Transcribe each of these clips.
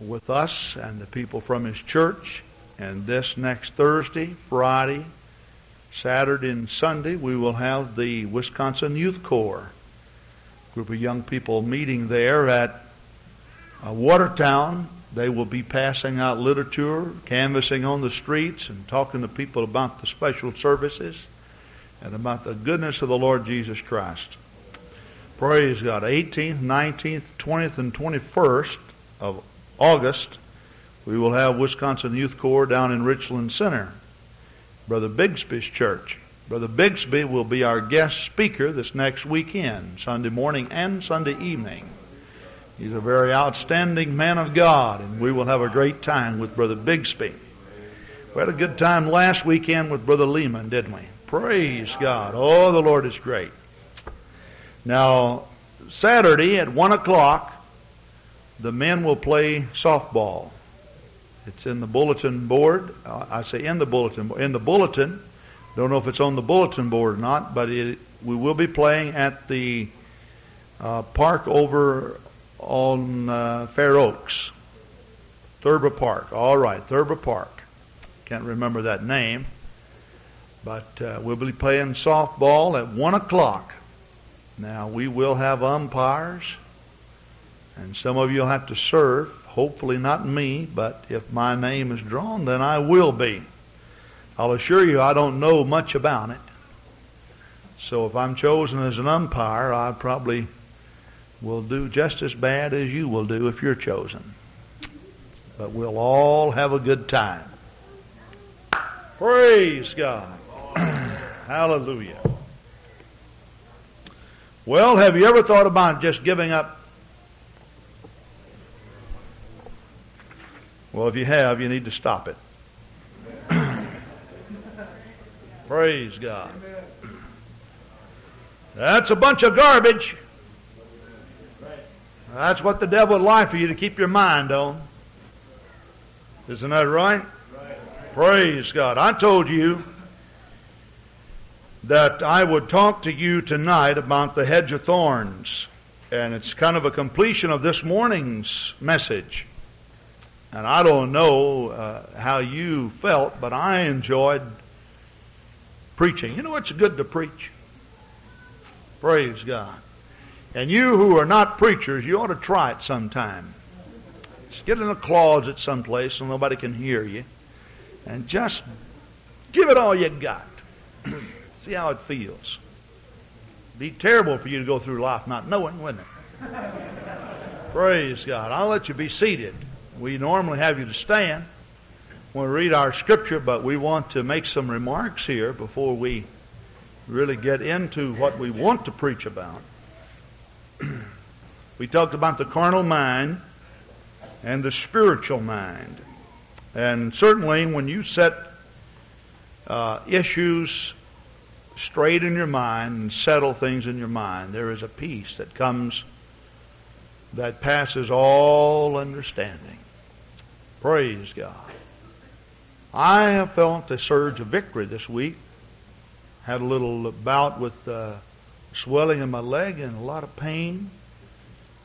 with us and the people from his church. And this next Thursday, Friday, Saturday, and Sunday, we will have the Wisconsin Youth Corps group of young people meeting there at uh, Watertown. They will be passing out literature, canvassing on the streets, and talking to people about the special services and about the goodness of the Lord Jesus Christ. Praise God. 18th, 19th, 20th, and 21st of August, we will have Wisconsin Youth Corps down in Richland Center, Brother Bigsby's church. Brother Bigsby will be our guest speaker this next weekend, Sunday morning and Sunday evening. He's a very outstanding man of God, and we will have a great time with Brother Bigsby. We had a good time last weekend with Brother Lehman, didn't we? Praise God. Oh, the Lord is great. Now, Saturday at 1 o'clock, the men will play softball. It's in the bulletin board. Uh, I say in the bulletin in the bulletin. Don't know if it's on the bulletin board or not, but it, we will be playing at the uh, park over on uh, Fair Oaks, Thurber Park. All right, Thurber Park. Can't remember that name, but uh, we'll be playing softball at one o'clock. Now we will have umpires, and some of you'll have to serve. Hopefully not me, but if my name is drawn, then I will be. I'll assure you I don't know much about it. So if I'm chosen as an umpire, I probably will do just as bad as you will do if you're chosen. But we'll all have a good time. Praise God. Hallelujah. Well, have you ever thought about just giving up? Well, if you have, you need to stop it. Praise God. That's a bunch of garbage. That's what the devil would like for you to keep your mind on. Isn't that right? Praise God. I told you that I would talk to you tonight about the hedge of thorns. And it's kind of a completion of this morning's message. And I don't know uh, how you felt, but I enjoyed preaching. You know it's good to preach? Praise God. And you who are not preachers, you ought to try it sometime. Just get in a closet someplace so nobody can hear you. And just give it all you got. See how it feels. Be terrible for you to go through life not knowing, wouldn't it? Praise God. I'll let you be seated. We normally have you to stand when we read our scripture, but we want to make some remarks here before we really get into what we want to preach about. we talked about the carnal mind and the spiritual mind. And certainly when you set uh, issues straight in your mind and settle things in your mind, there is a peace that comes that passes all understanding. Praise God. I have felt a surge of victory this week. Had a little bout with uh, swelling in my leg and a lot of pain.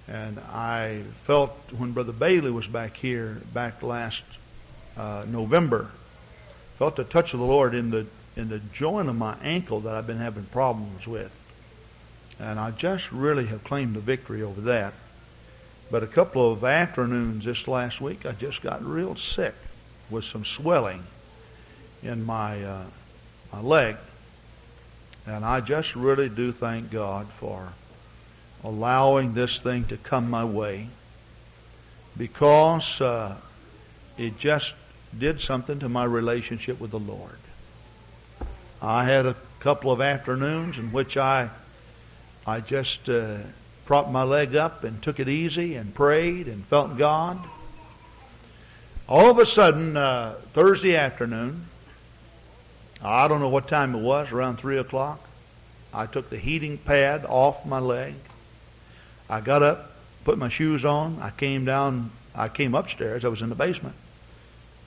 And I felt when Brother Bailey was back here, back last uh, November, felt the touch of the Lord in the in the joint of my ankle that I've been having problems with. And I just really have claimed the victory over that. But a couple of afternoons this last week, I just got real sick with some swelling in my uh, my leg, and I just really do thank God for allowing this thing to come my way because uh, it just did something to my relationship with the Lord. I had a couple of afternoons in which I I just uh, propped my leg up and took it easy and prayed and felt God all of a sudden, uh, Thursday afternoon, I don't know what time it was, around 3 o'clock, I took the heating pad off my leg. I got up, put my shoes on. I came down, I came upstairs. I was in the basement.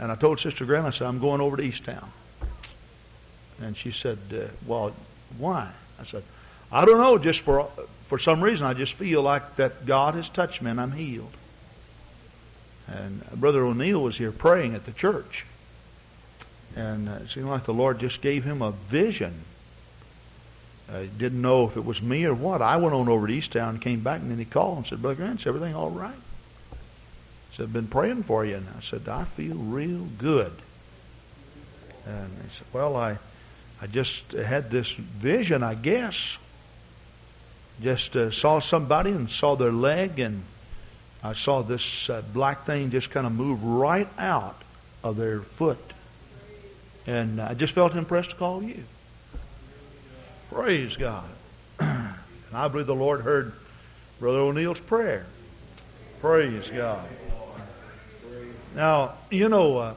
And I told Sister Grant, I said, I'm going over to Easttown. And she said, uh, well, why? I said, I don't know, just for, for some reason, I just feel like that God has touched me and I'm healed. And Brother O'Neill was here praying at the church. And uh, it seemed like the Lord just gave him a vision. I didn't know if it was me or what. I went on over to Easttown and came back, and then he called and said, Brother Grant, is everything all right? He said, I've been praying for you. And I said, I feel real good. And he said, Well, I, I just had this vision, I guess. Just uh, saw somebody and saw their leg, and I saw this uh, black thing just kind of move right out of their foot. And I just felt impressed to call you. Praise God. and I believe the Lord heard Brother O'Neill's prayer. Praise God. Now, you know, uh,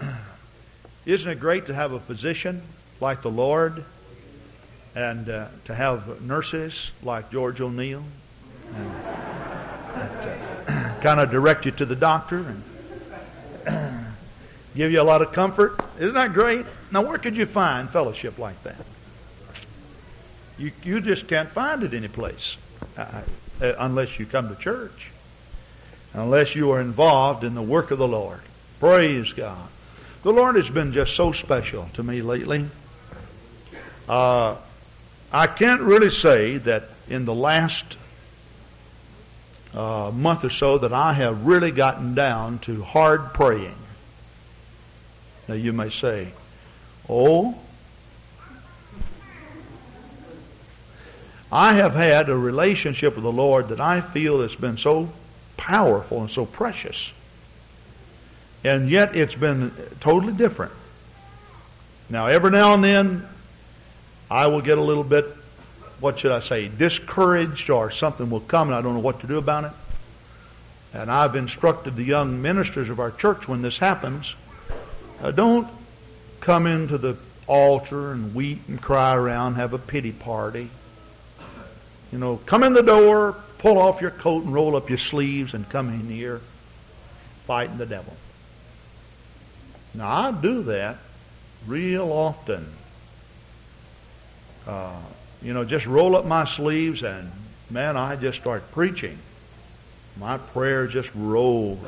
isn't it great to have a physician like the Lord and uh, to have nurses like George O'Neill that uh, kind of direct you to the doctor and give you a lot of comfort? Isn't that great? Now, where could you find fellowship like that? You, you just can't find it anyplace uh, uh, unless you come to church, unless you are involved in the work of the Lord. Praise God. The Lord has been just so special to me lately. Uh, I can't really say that in the last uh, month or so that I have really gotten down to hard praying. Now you may say, oh, I have had a relationship with the Lord that I feel has been so powerful and so precious. And yet it's been totally different. Now, every now and then, I will get a little bit, what should I say, discouraged or something will come and I don't know what to do about it. And I've instructed the young ministers of our church when this happens, uh, don't come into the altar and weep and cry around, have a pity party. You know, come in the door, pull off your coat and roll up your sleeves and come in here fighting the devil. Now, I do that real often. Uh, you know, just roll up my sleeves and, man, I just start preaching. My prayers just roll.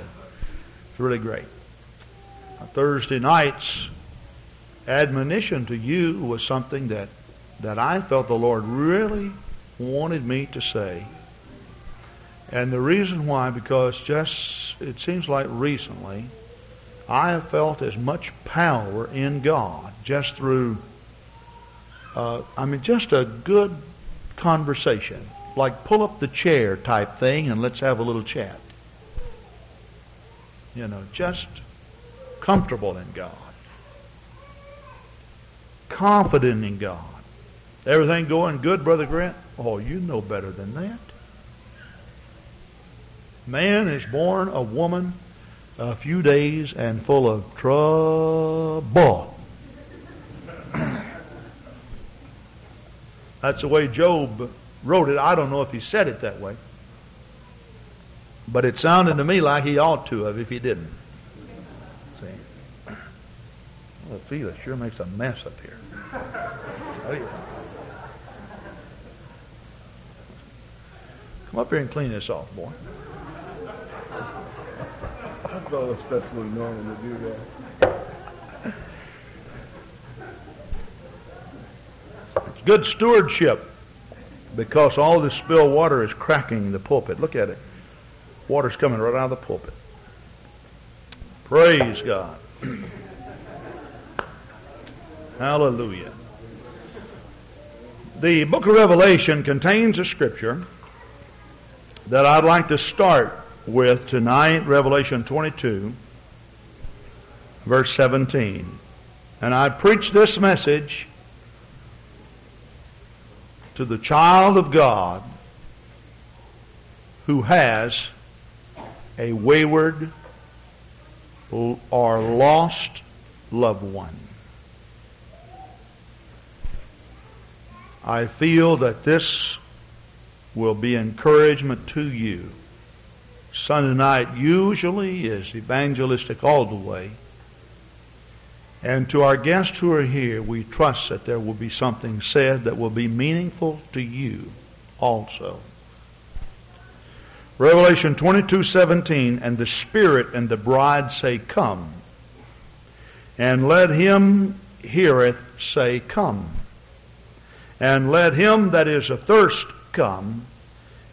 It's really great. Thursday night's admonition to you was something that, that I felt the Lord really wanted me to say. And the reason why, because just, it seems like recently, I have felt as much power in God just through, uh, I mean, just a good conversation. Like pull up the chair type thing and let's have a little chat. You know, just comfortable in God. Confident in God. Everything going good, Brother Grant? Oh, you know better than that. Man is born a woman a few days and full of trouble. That's the way Job wrote it. I don't know if he said it that way. But it sounded to me like he ought to have if he didn't. See? Well, Felix sure makes a mess up here. Oh, Come up here and clean this off, boy. I thought especially normal to do that. Good stewardship because all this spilled water is cracking the pulpit. Look at it. Water's coming right out of the pulpit. Praise God. Hallelujah. The book of Revelation contains a scripture that I'd like to start with tonight, Revelation 22, verse 17. And I preach this message to the child of God who has a wayward or lost loved one. I feel that this will be encouragement to you. Sunday night usually is evangelistic all the way. And to our guests who are here, we trust that there will be something said that will be meaningful to you also. Revelation 22:17 and the spirit and the bride say come and let him heareth say come and let him that is athirst come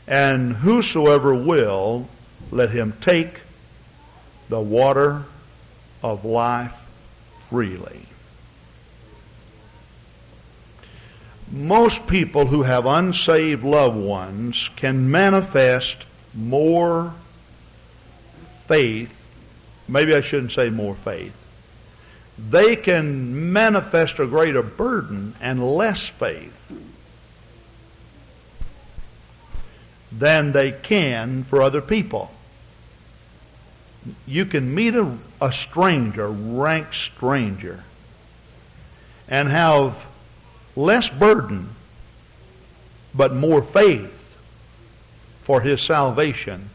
and whosoever will let him take the water of life freely most people who have unsaved loved ones can manifest more faith. Maybe I shouldn't say more faith. They can manifest a greater burden and less faith than they can for other people. You can meet a, a stranger, a rank stranger, and have less burden, but more faith for his salvation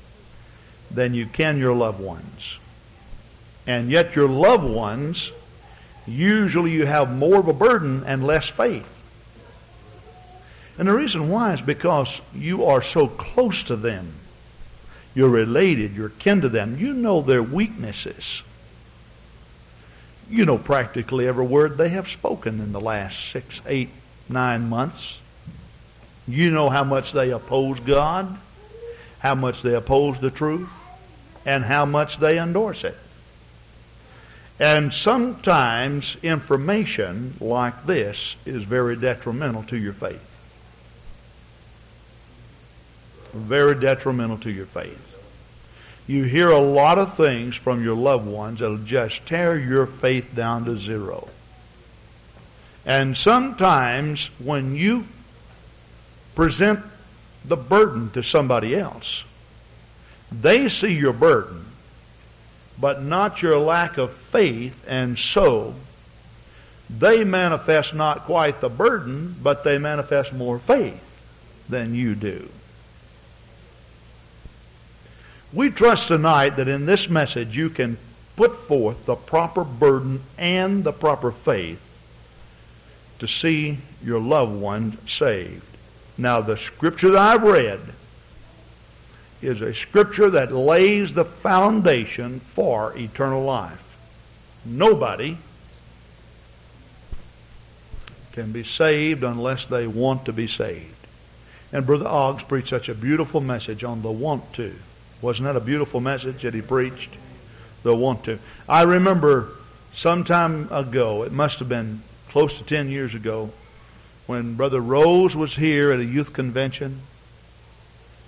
than you can your loved ones. And yet your loved ones, usually you have more of a burden and less faith. And the reason why is because you are so close to them. You're related, you're kin to them. You know their weaknesses. You know practically every word they have spoken in the last six, eight, nine months. You know how much they oppose God, how much they oppose the truth, and how much they endorse it. And sometimes information like this is very detrimental to your faith. Very detrimental to your faith. You hear a lot of things from your loved ones that'll just tear your faith down to zero. And sometimes when you present the burden to somebody else, they see your burden, but not your lack of faith, and so they manifest not quite the burden, but they manifest more faith than you do. We trust tonight that in this message you can put forth the proper burden and the proper faith to see your loved one saved. Now, the scripture that I've read is a scripture that lays the foundation for eternal life. Nobody can be saved unless they want to be saved. And Brother Oggs preached such a beautiful message on the want to. Wasn't that a beautiful message that he preached? The want to. I remember some time ago, it must have been close to 10 years ago, when Brother Rose was here at a youth convention.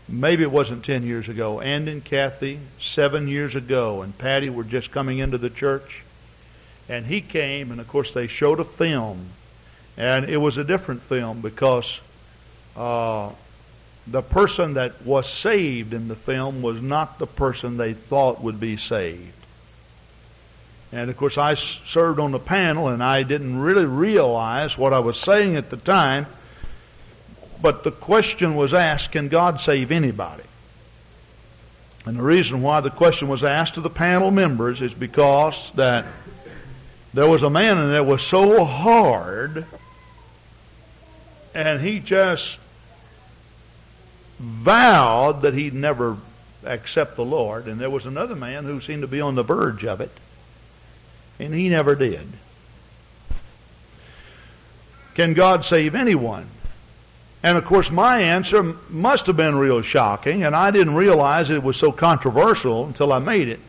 Maybe it wasn't 10 years ago. Andy and Kathy, seven years ago, and Patty were just coming into the church. And he came, and of course, they showed a film. And it was a different film because uh, the person that was saved in the film was not the person they thought would be saved. And of course, I served on the panel and I didn't really realize what I was saying at the time. But the question was asked, can God save anybody? And the reason why the question was asked to the panel members is because that there was a man in there was so hard and he just vowed that he'd never accept the Lord, and there was another man who seemed to be on the verge of it, and he never did. Can God save anyone? And of course, my answer must have been real shocking, and I didn't realize it was so controversial until I made it.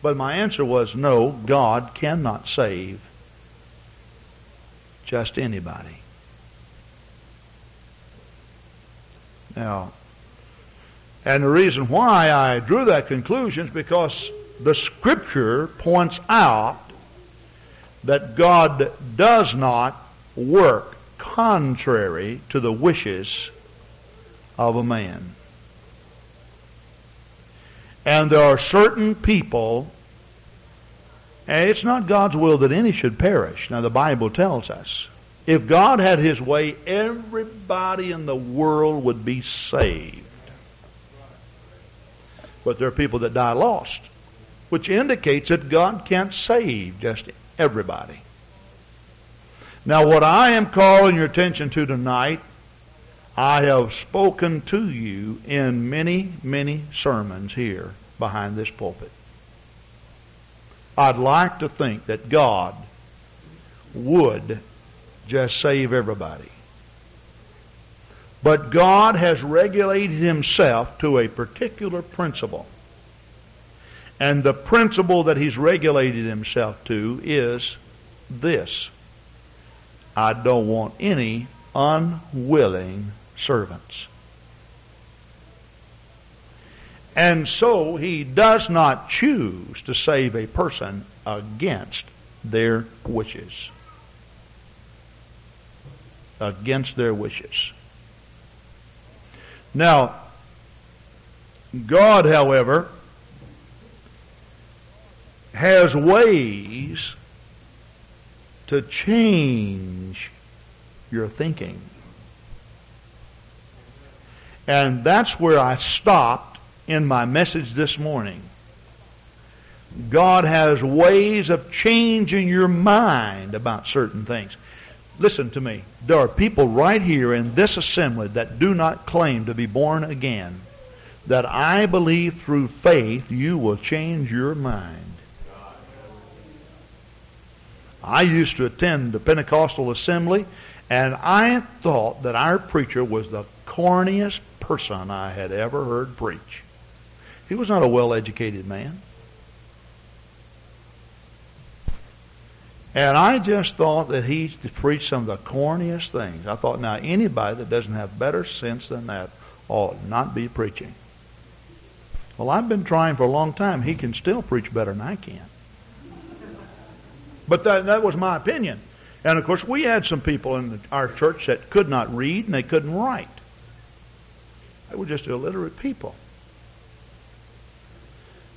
But my answer was no, God cannot save just anybody. Now, and the reason why I drew that conclusion is because the Scripture points out that God does not work contrary to the wishes of a man. And there are certain people, and it's not God's will that any should perish. Now, the Bible tells us. If God had His way, everybody in the world would be saved. But there are people that die lost, which indicates that God can't save just everybody. Now, what I am calling your attention to tonight I have spoken to you in many, many sermons here behind this pulpit. I'd like to think that God would just save everybody. But God has regulated himself to a particular principle. And the principle that he's regulated himself to is this. I don't want any unwilling servants. And so he does not choose to save a person against their wishes. Against their wishes. Now, God, however, has ways to change your thinking. And that's where I stopped in my message this morning. God has ways of changing your mind about certain things. Listen to me. There are people right here in this assembly that do not claim to be born again. That I believe through faith you will change your mind. I used to attend the Pentecostal assembly, and I thought that our preacher was the corniest person I had ever heard preach. He was not a well educated man. And I just thought that he preached some of the corniest things. I thought, now, anybody that doesn't have better sense than that ought not be preaching. Well, I've been trying for a long time. He can still preach better than I can. But that, that was my opinion. And of course, we had some people in our church that could not read and they couldn't write. They were just illiterate people.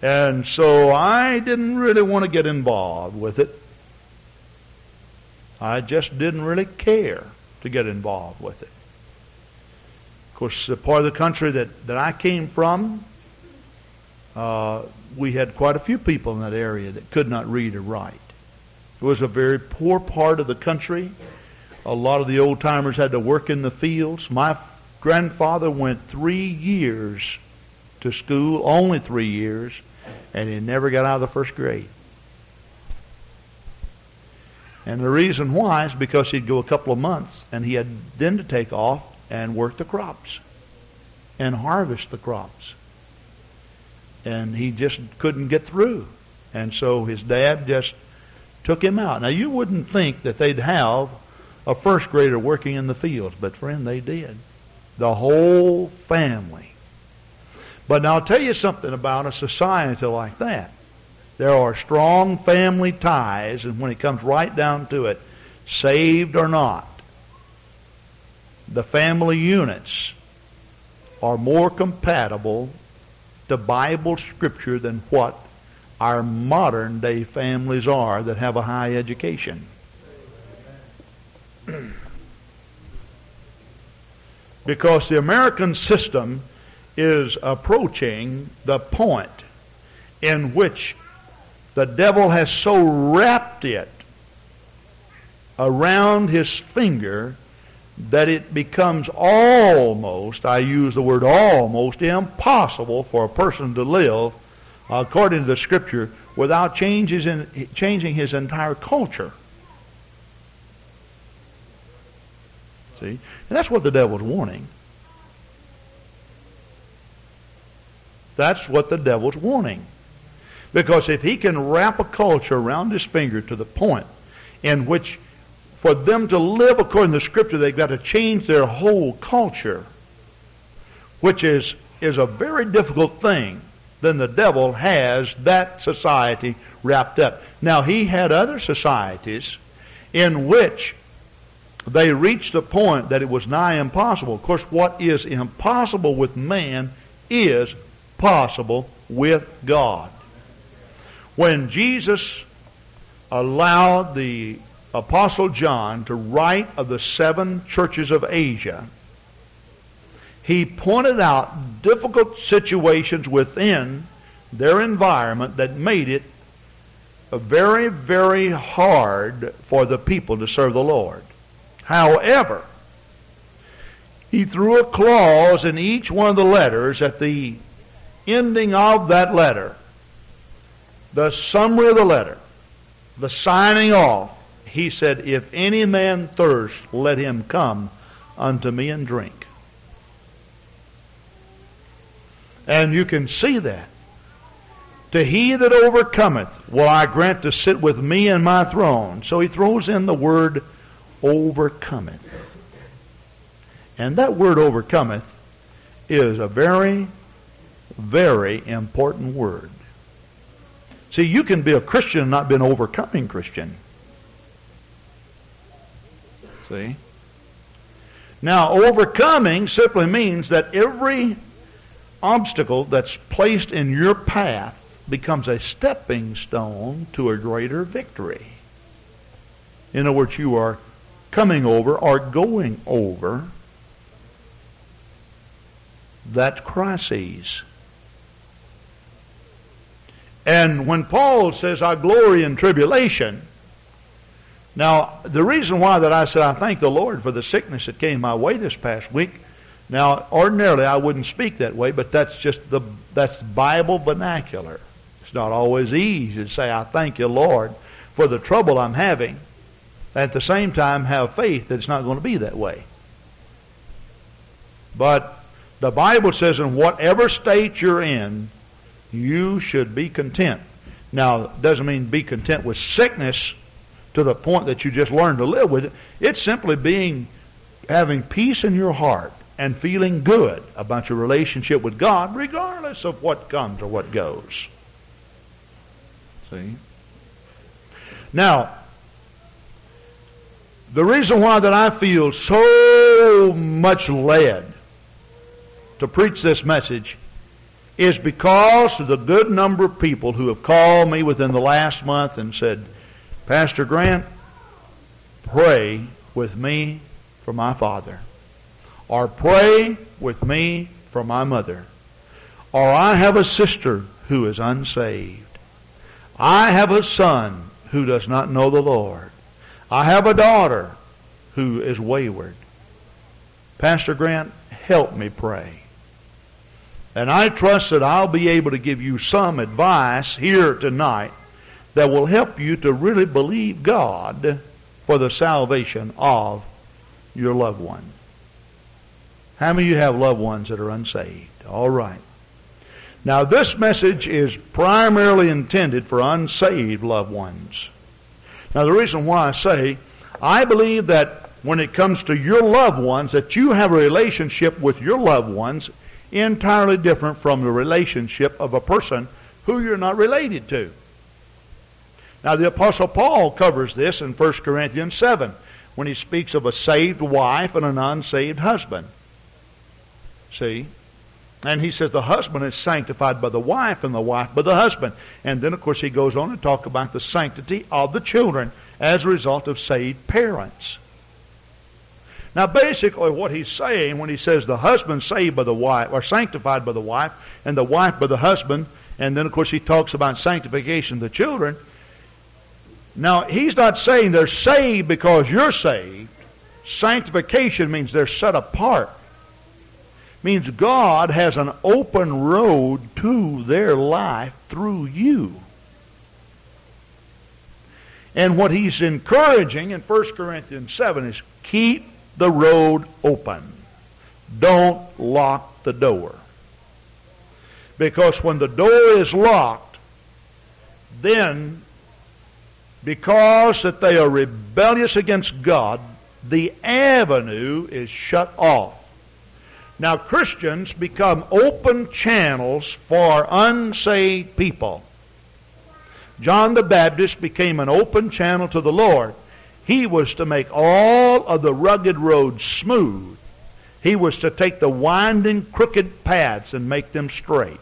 And so I didn't really want to get involved with it. I just didn't really care to get involved with it. Of course, the part of the country that, that I came from, uh, we had quite a few people in that area that could not read or write. It was a very poor part of the country. A lot of the old timers had to work in the fields. My grandfather went three years to school, only three years, and he never got out of the first grade. And the reason why is because he'd go a couple of months and he had then to take off and work the crops and harvest the crops. And he just couldn't get through. And so his dad just took him out. Now you wouldn't think that they'd have a first grader working in the fields, but friend, they did. The whole family. But now I'll tell you something about a society like that. There are strong family ties, and when it comes right down to it, saved or not, the family units are more compatible to Bible scripture than what our modern day families are that have a high education. because the American system is approaching the point in which the devil has so wrapped it around his finger that it becomes almost, I use the word almost, impossible for a person to live according to the scripture without changes in, changing his entire culture. See? And that's what the devil's warning. That's what the devil's warning. Because if he can wrap a culture around his finger to the point in which for them to live according to scripture, they've got to change their whole culture, which is, is a very difficult thing, then the devil has that society wrapped up. Now, he had other societies in which they reached a point that it was nigh impossible. Of course, what is impossible with man is possible with God when Jesus allowed the Apostle John to write of the seven churches of Asia, he pointed out difficult situations within their environment that made it very, very hard for the people to serve the Lord. However, he threw a clause in each one of the letters at the ending of that letter, the summary of the letter, the signing off. He said, If any man thirst, let him come unto me and drink. And you can see that. To he that overcometh will I grant to sit with me in my throne. So he throws in the word overcometh. And that word overcometh is a very, very important word. See, you can be a Christian and not be an overcoming Christian. See? Now, overcoming simply means that every obstacle that's placed in your path becomes a stepping stone to a greater victory. In other words, you are coming over or going over that crisis. And when Paul says, I glory in tribulation, now the reason why that I said I thank the Lord for the sickness that came my way this past week, now ordinarily I wouldn't speak that way, but that's just the that's Bible vernacular. It's not always easy to say, I thank you, Lord, for the trouble I'm having. At the same time, have faith that it's not going to be that way. But the Bible says, in whatever state you're in, you should be content. Now, it doesn't mean be content with sickness to the point that you just learn to live with it. It's simply being, having peace in your heart and feeling good about your relationship with God, regardless of what comes or what goes. See? Now, the reason why that I feel so much led to preach this message is because of the good number of people who have called me within the last month and said, Pastor Grant, pray with me for my father. Or pray with me for my mother. Or I have a sister who is unsaved. I have a son who does not know the Lord. I have a daughter who is wayward. Pastor Grant, help me pray. And I trust that I'll be able to give you some advice here tonight that will help you to really believe God for the salvation of your loved one. How many of you have loved ones that are unsaved? All right. Now, this message is primarily intended for unsaved loved ones. Now, the reason why I say, I believe that when it comes to your loved ones, that you have a relationship with your loved ones entirely different from the relationship of a person who you're not related to. Now, the Apostle Paul covers this in 1 Corinthians 7 when he speaks of a saved wife and an unsaved husband. See? And he says the husband is sanctified by the wife and the wife by the husband. And then, of course, he goes on to talk about the sanctity of the children as a result of saved parents. Now, basically, what he's saying when he says the husband saved by the wife, or sanctified by the wife, and the wife by the husband, and then, of course, he talks about sanctification of the children. Now, he's not saying they're saved because you're saved. Sanctification means they're set apart means God has an open road to their life through you. And what he's encouraging in 1 Corinthians 7 is keep the road open. Don't lock the door. Because when the door is locked, then because that they are rebellious against God, the avenue is shut off now, Christians become open channels for unsaved people. John the Baptist became an open channel to the Lord. He was to make all of the rugged roads smooth. He was to take the winding, crooked paths and make them straight.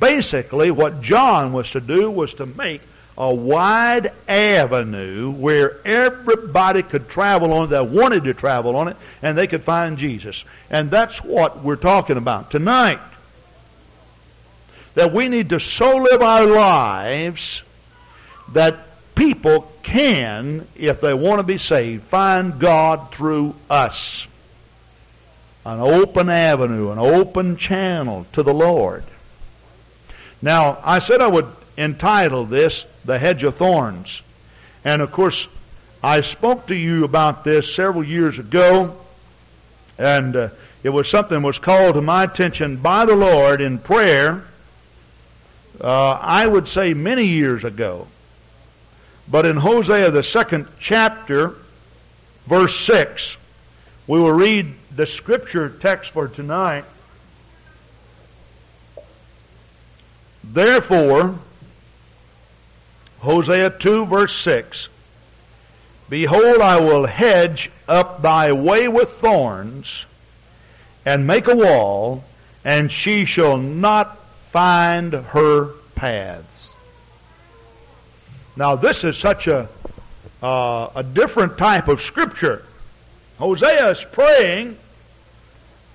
Basically, what John was to do was to make a wide avenue where everybody could travel on it that wanted to travel on it and they could find Jesus. And that's what we're talking about tonight. That we need to so live our lives that people can, if they want to be saved, find God through us. an open avenue, an open channel to the Lord. Now, I said I would entitle this The Hedge of Thorns. And of course, I spoke to you about this several years ago, and uh, it was something that was called to my attention by the Lord in prayer, uh, I would say many years ago. But in Hosea, the second chapter, verse 6, we will read the scripture text for tonight. Therefore, Hosea 2 verse 6, Behold, I will hedge up thy way with thorns, and make a wall, and she shall not find her paths. Now this is such a, uh, a different type of scripture. Hosea is praying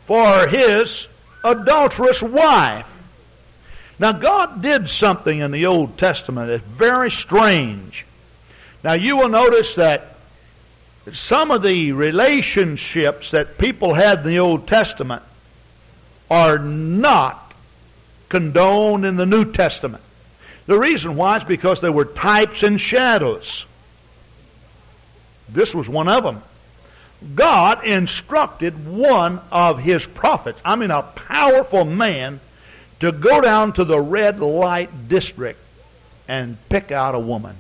for his adulterous wife. Now, God did something in the Old Testament that's very strange. Now, you will notice that some of the relationships that people had in the Old Testament are not condoned in the New Testament. The reason why is because there were types and shadows. This was one of them. God instructed one of his prophets, I mean a powerful man, to go down to the red light district and pick out a woman.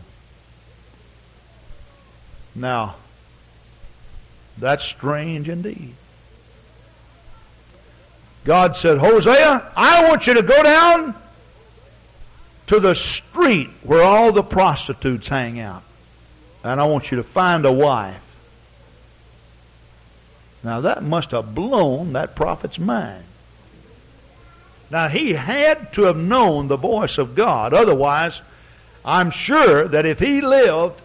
Now, that's strange indeed. God said, Hosea, I want you to go down to the street where all the prostitutes hang out. And I want you to find a wife. Now that must have blown that prophet's mind. Now he had to have known the voice of God. Otherwise, I'm sure that if he lived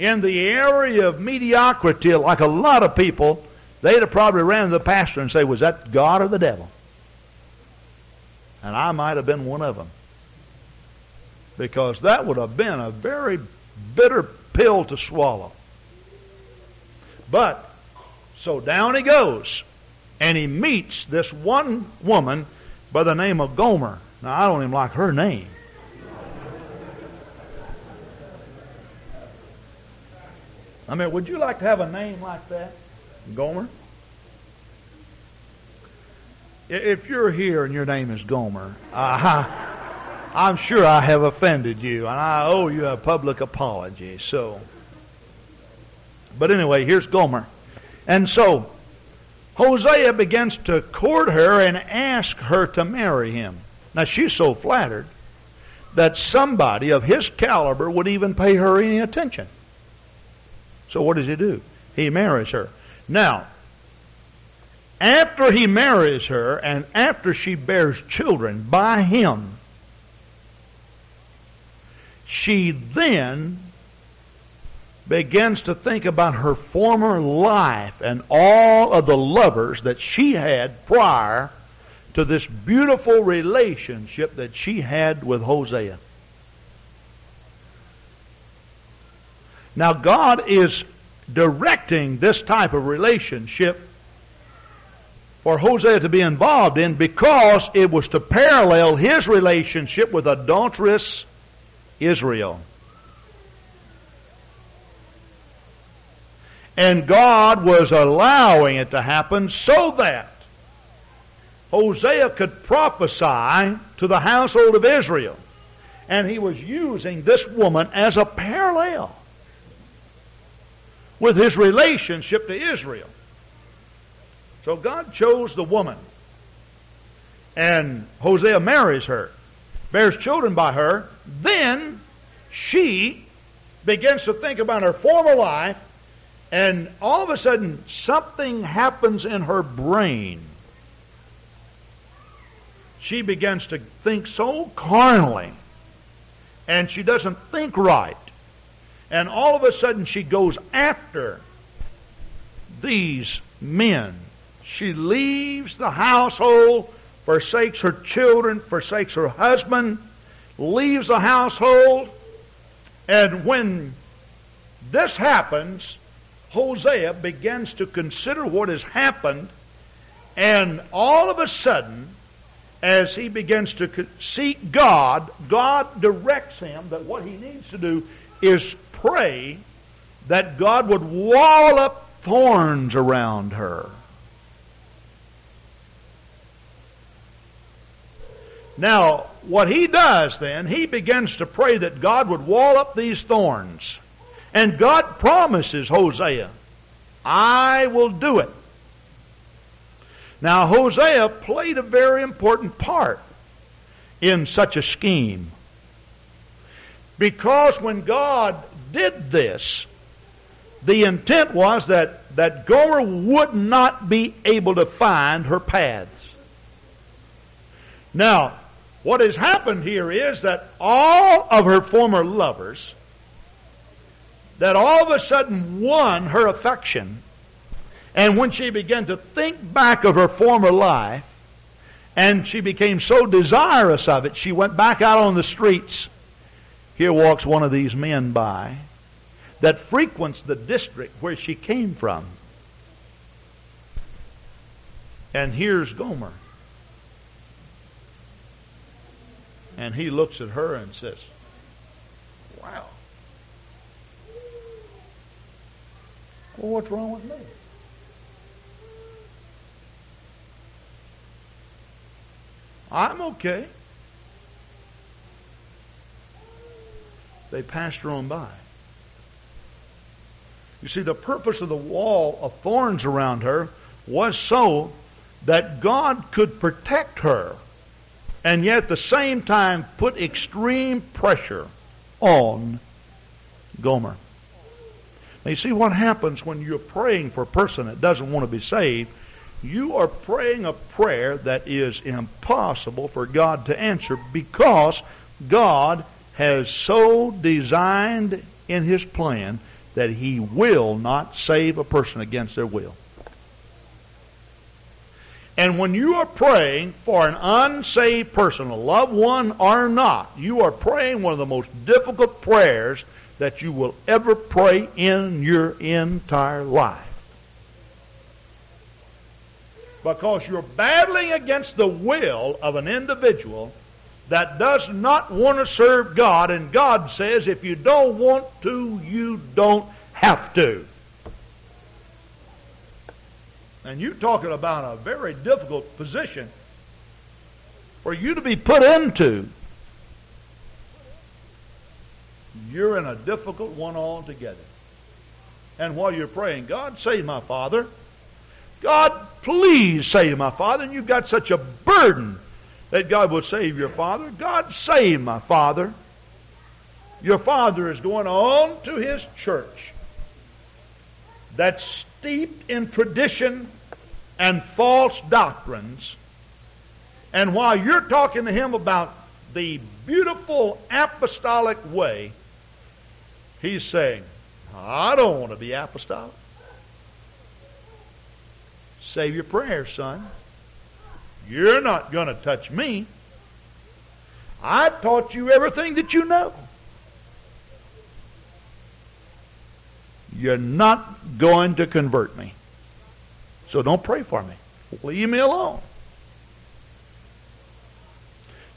in the area of mediocrity, like a lot of people, they'd have probably ran to the pastor and say, was that God or the devil? And I might have been one of them. Because that would have been a very bitter pill to swallow. But, so down he goes. And he meets this one woman by the name of Gomer. Now, I don't even like her name. I mean, would you like to have a name like that? Gomer? If you're here and your name is Gomer, uh, I'm sure I have offended you, and I owe you a public apology. So, but anyway, here's Gomer. And so, Hosea begins to court her and ask her to marry him. Now she's so flattered that somebody of his caliber would even pay her any attention. So what does he do? He marries her. Now, after he marries her and after she bears children by him, she then begins to think about her former life and all of the lovers that she had prior to this beautiful relationship that she had with Hosea. Now, God is directing this type of relationship for Hosea to be involved in because it was to parallel his relationship with adulterous Israel. And God was allowing it to happen so that Hosea could prophesy to the household of Israel. And he was using this woman as a parallel with his relationship to Israel. So God chose the woman. And Hosea marries her, bears children by her. Then she begins to think about her former life and all of a sudden, something happens in her brain. She begins to think so carnally, and she doesn't think right. And all of a sudden, she goes after these men. She leaves the household, forsakes her children, forsakes her husband, leaves the household, and when this happens, Hosea begins to consider what has happened And all of a sudden, as he begins to seek God, God directs him that what he needs to do is pray that God would wall up thorns around her. Now, what he does then, he begins to pray that God would wall up these thorns. And God promises Hosea, I will do it. Now, Hosea played a very important part in such a scheme. Because when God did this, the intent was that, that Gomer would not be able to find her paths. Now, what has happened here is that all of her former lovers, that all of a sudden won her affection, and when she began to think back of her former life, and she became so desirous of it, she went back out on the streets. Here walks one of these men by that frequents the district where she came from. And here's Gomer. And he looks at her and says, Wow. Well, what's wrong with me? I'm okay. They passed her on by. You see, the purpose of the wall of thorns around her was so that God could protect her and yet at the same time put extreme pressure on Gomer. Now you see what happens when you're praying for a person that doesn't want to be saved. You are praying a prayer that is impossible for God to answer because God has so designed in His plan that He will not save a person against their will. And when you are praying for an unsaved person, a loved one or not, you are praying one of the most difficult prayers that you will ever pray in your entire life. Because you're battling against the will of an individual that does not want to serve God, and God says, if you don't want to, you don't have to. And you're talking about a very difficult position for you to be put into. You're in a difficult one altogether. And while you're praying, God, save my father. God, please save my father. And you've got such a burden that God will save your father. God, save my father. Your father is going on to his church that's steeped in tradition and false doctrines. And while you're talking to him about the beautiful apostolic way, he's saying, I don't want to be apostolic. Save your prayers, son. You're not going to touch me. I taught you everything that you know. You're not going to convert me. So don't pray for me. Leave me alone.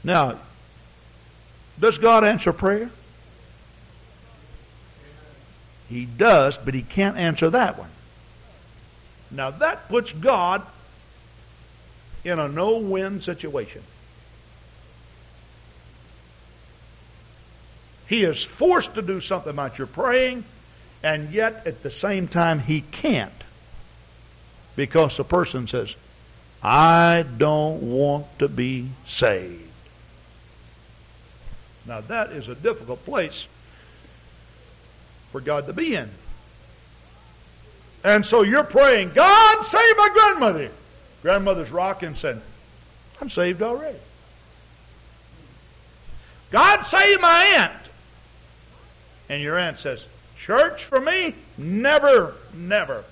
Now, does God answer prayer? He does, but He can't answer that one. Now, that puts God in a no win situation. He is forced to do something about your praying, and yet at the same time, He can't because the person says, I don't want to be saved. Now that is a difficult place for God to be in. And so you're praying, God save my grandmother. Grandmother's rocking saying, I'm saved already. God save my aunt. And your aunt says, Church for me? Never, never.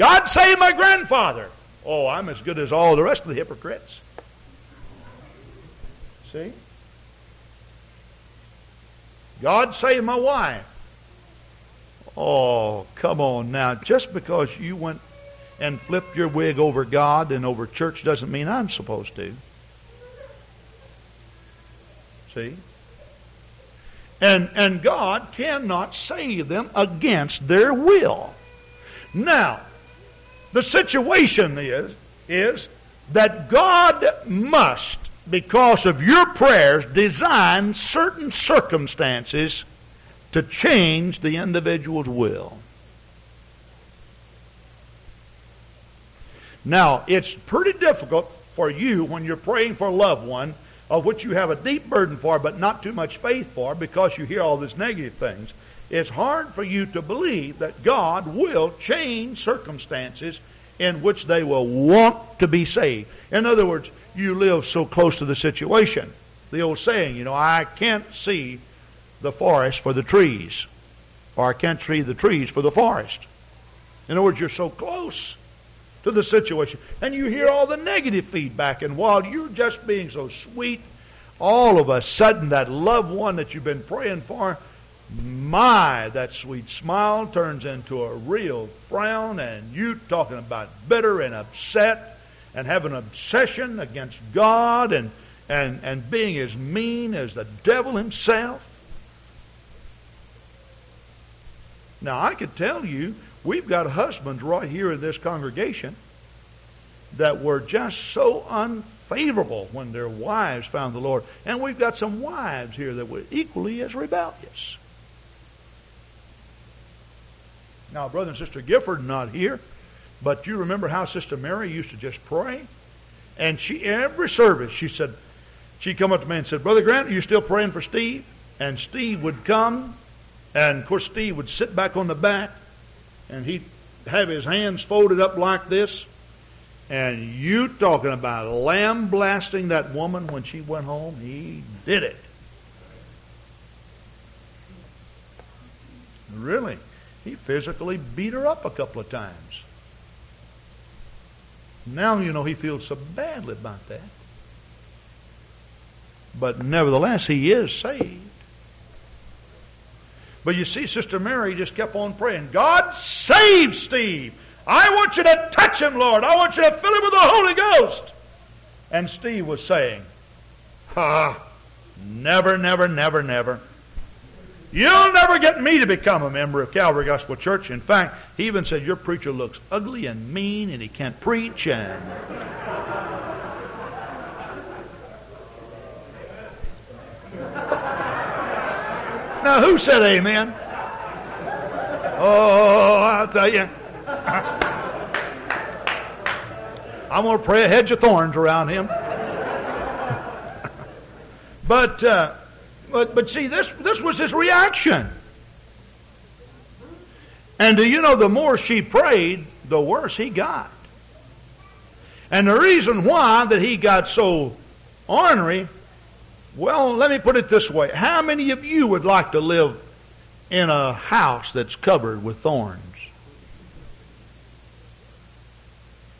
God save my grandfather. Oh, I'm as good as all the rest of the hypocrites. See? God save my wife. Oh, come on now. Just because you went and flipped your wig over God and over church doesn't mean I'm supposed to. See? And, and God cannot save them against their will. Now, the situation is, is that God must, because of your prayers, design certain circumstances to change the individual's will. Now, it's pretty difficult for you when you're praying for a loved one of which you have a deep burden for but not too much faith for because you hear all these negative things. It's hard for you to believe that God will change circumstances in which they will want to be saved. In other words, you live so close to the situation. The old saying, you know, I can't see the forest for the trees, or I can't see the trees for the forest. In other words, you're so close to the situation. And you hear all the negative feedback, and while you're just being so sweet, all of a sudden that loved one that you've been praying for my, that sweet smile turns into a real frown, and you talking about bitter and upset and have an obsession against God and, and, and being as mean as the devil himself. Now, I could tell you, we've got husbands right here in this congregation that were just so unfavorable when their wives found the Lord. And we've got some wives here that were equally as rebellious. Now, Brother and Sister Gifford not here, but you remember how Sister Mary used to just pray? And she, every service, she said, she'd come up to me and said, Brother Grant, are you still praying for Steve? And Steve would come, and of course Steve would sit back on the back, and he'd have his hands folded up like this, and you talking about lamb blasting that woman when she went home, he did it. Really? He physically beat her up a couple of times. Now, you know, he feels so badly about that. But nevertheless, he is saved. But you see, Sister Mary just kept on praying, God save Steve. I want you to touch him, Lord. I want you to fill him with the Holy Ghost. And Steve was saying, Ha, never, never, never, never. You'll never get me to become a member of Calvary Gospel Church. In fact, he even said, Your preacher looks ugly and mean and he can't preach and. now, who said amen? Oh, I'll tell you. I'm going to pray a hedge of thorns around him. but. Uh, but, but see, this, this was his reaction. And do you know, the more she prayed, the worse he got. And the reason why that he got so ornery, well, let me put it this way. How many of you would like to live in a house that's covered with thorns?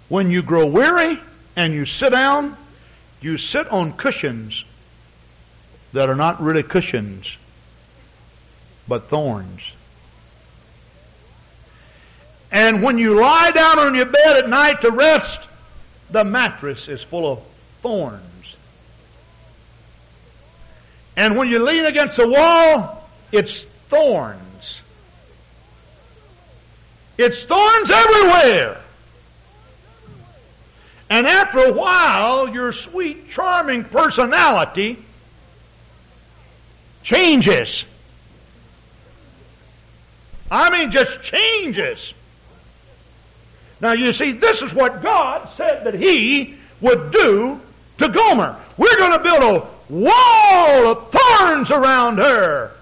When you grow weary and you sit down, you sit on cushions that are not really cushions, but thorns. And when you lie down on your bed at night to rest, the mattress is full of thorns. And when you lean against the wall, it's thorns. It's thorns everywhere. And after a while, your sweet, charming personality changes. I mean, just changes. Now, you see, this is what God said that He would do to Gomer. We're going to build a wall of thorns around her.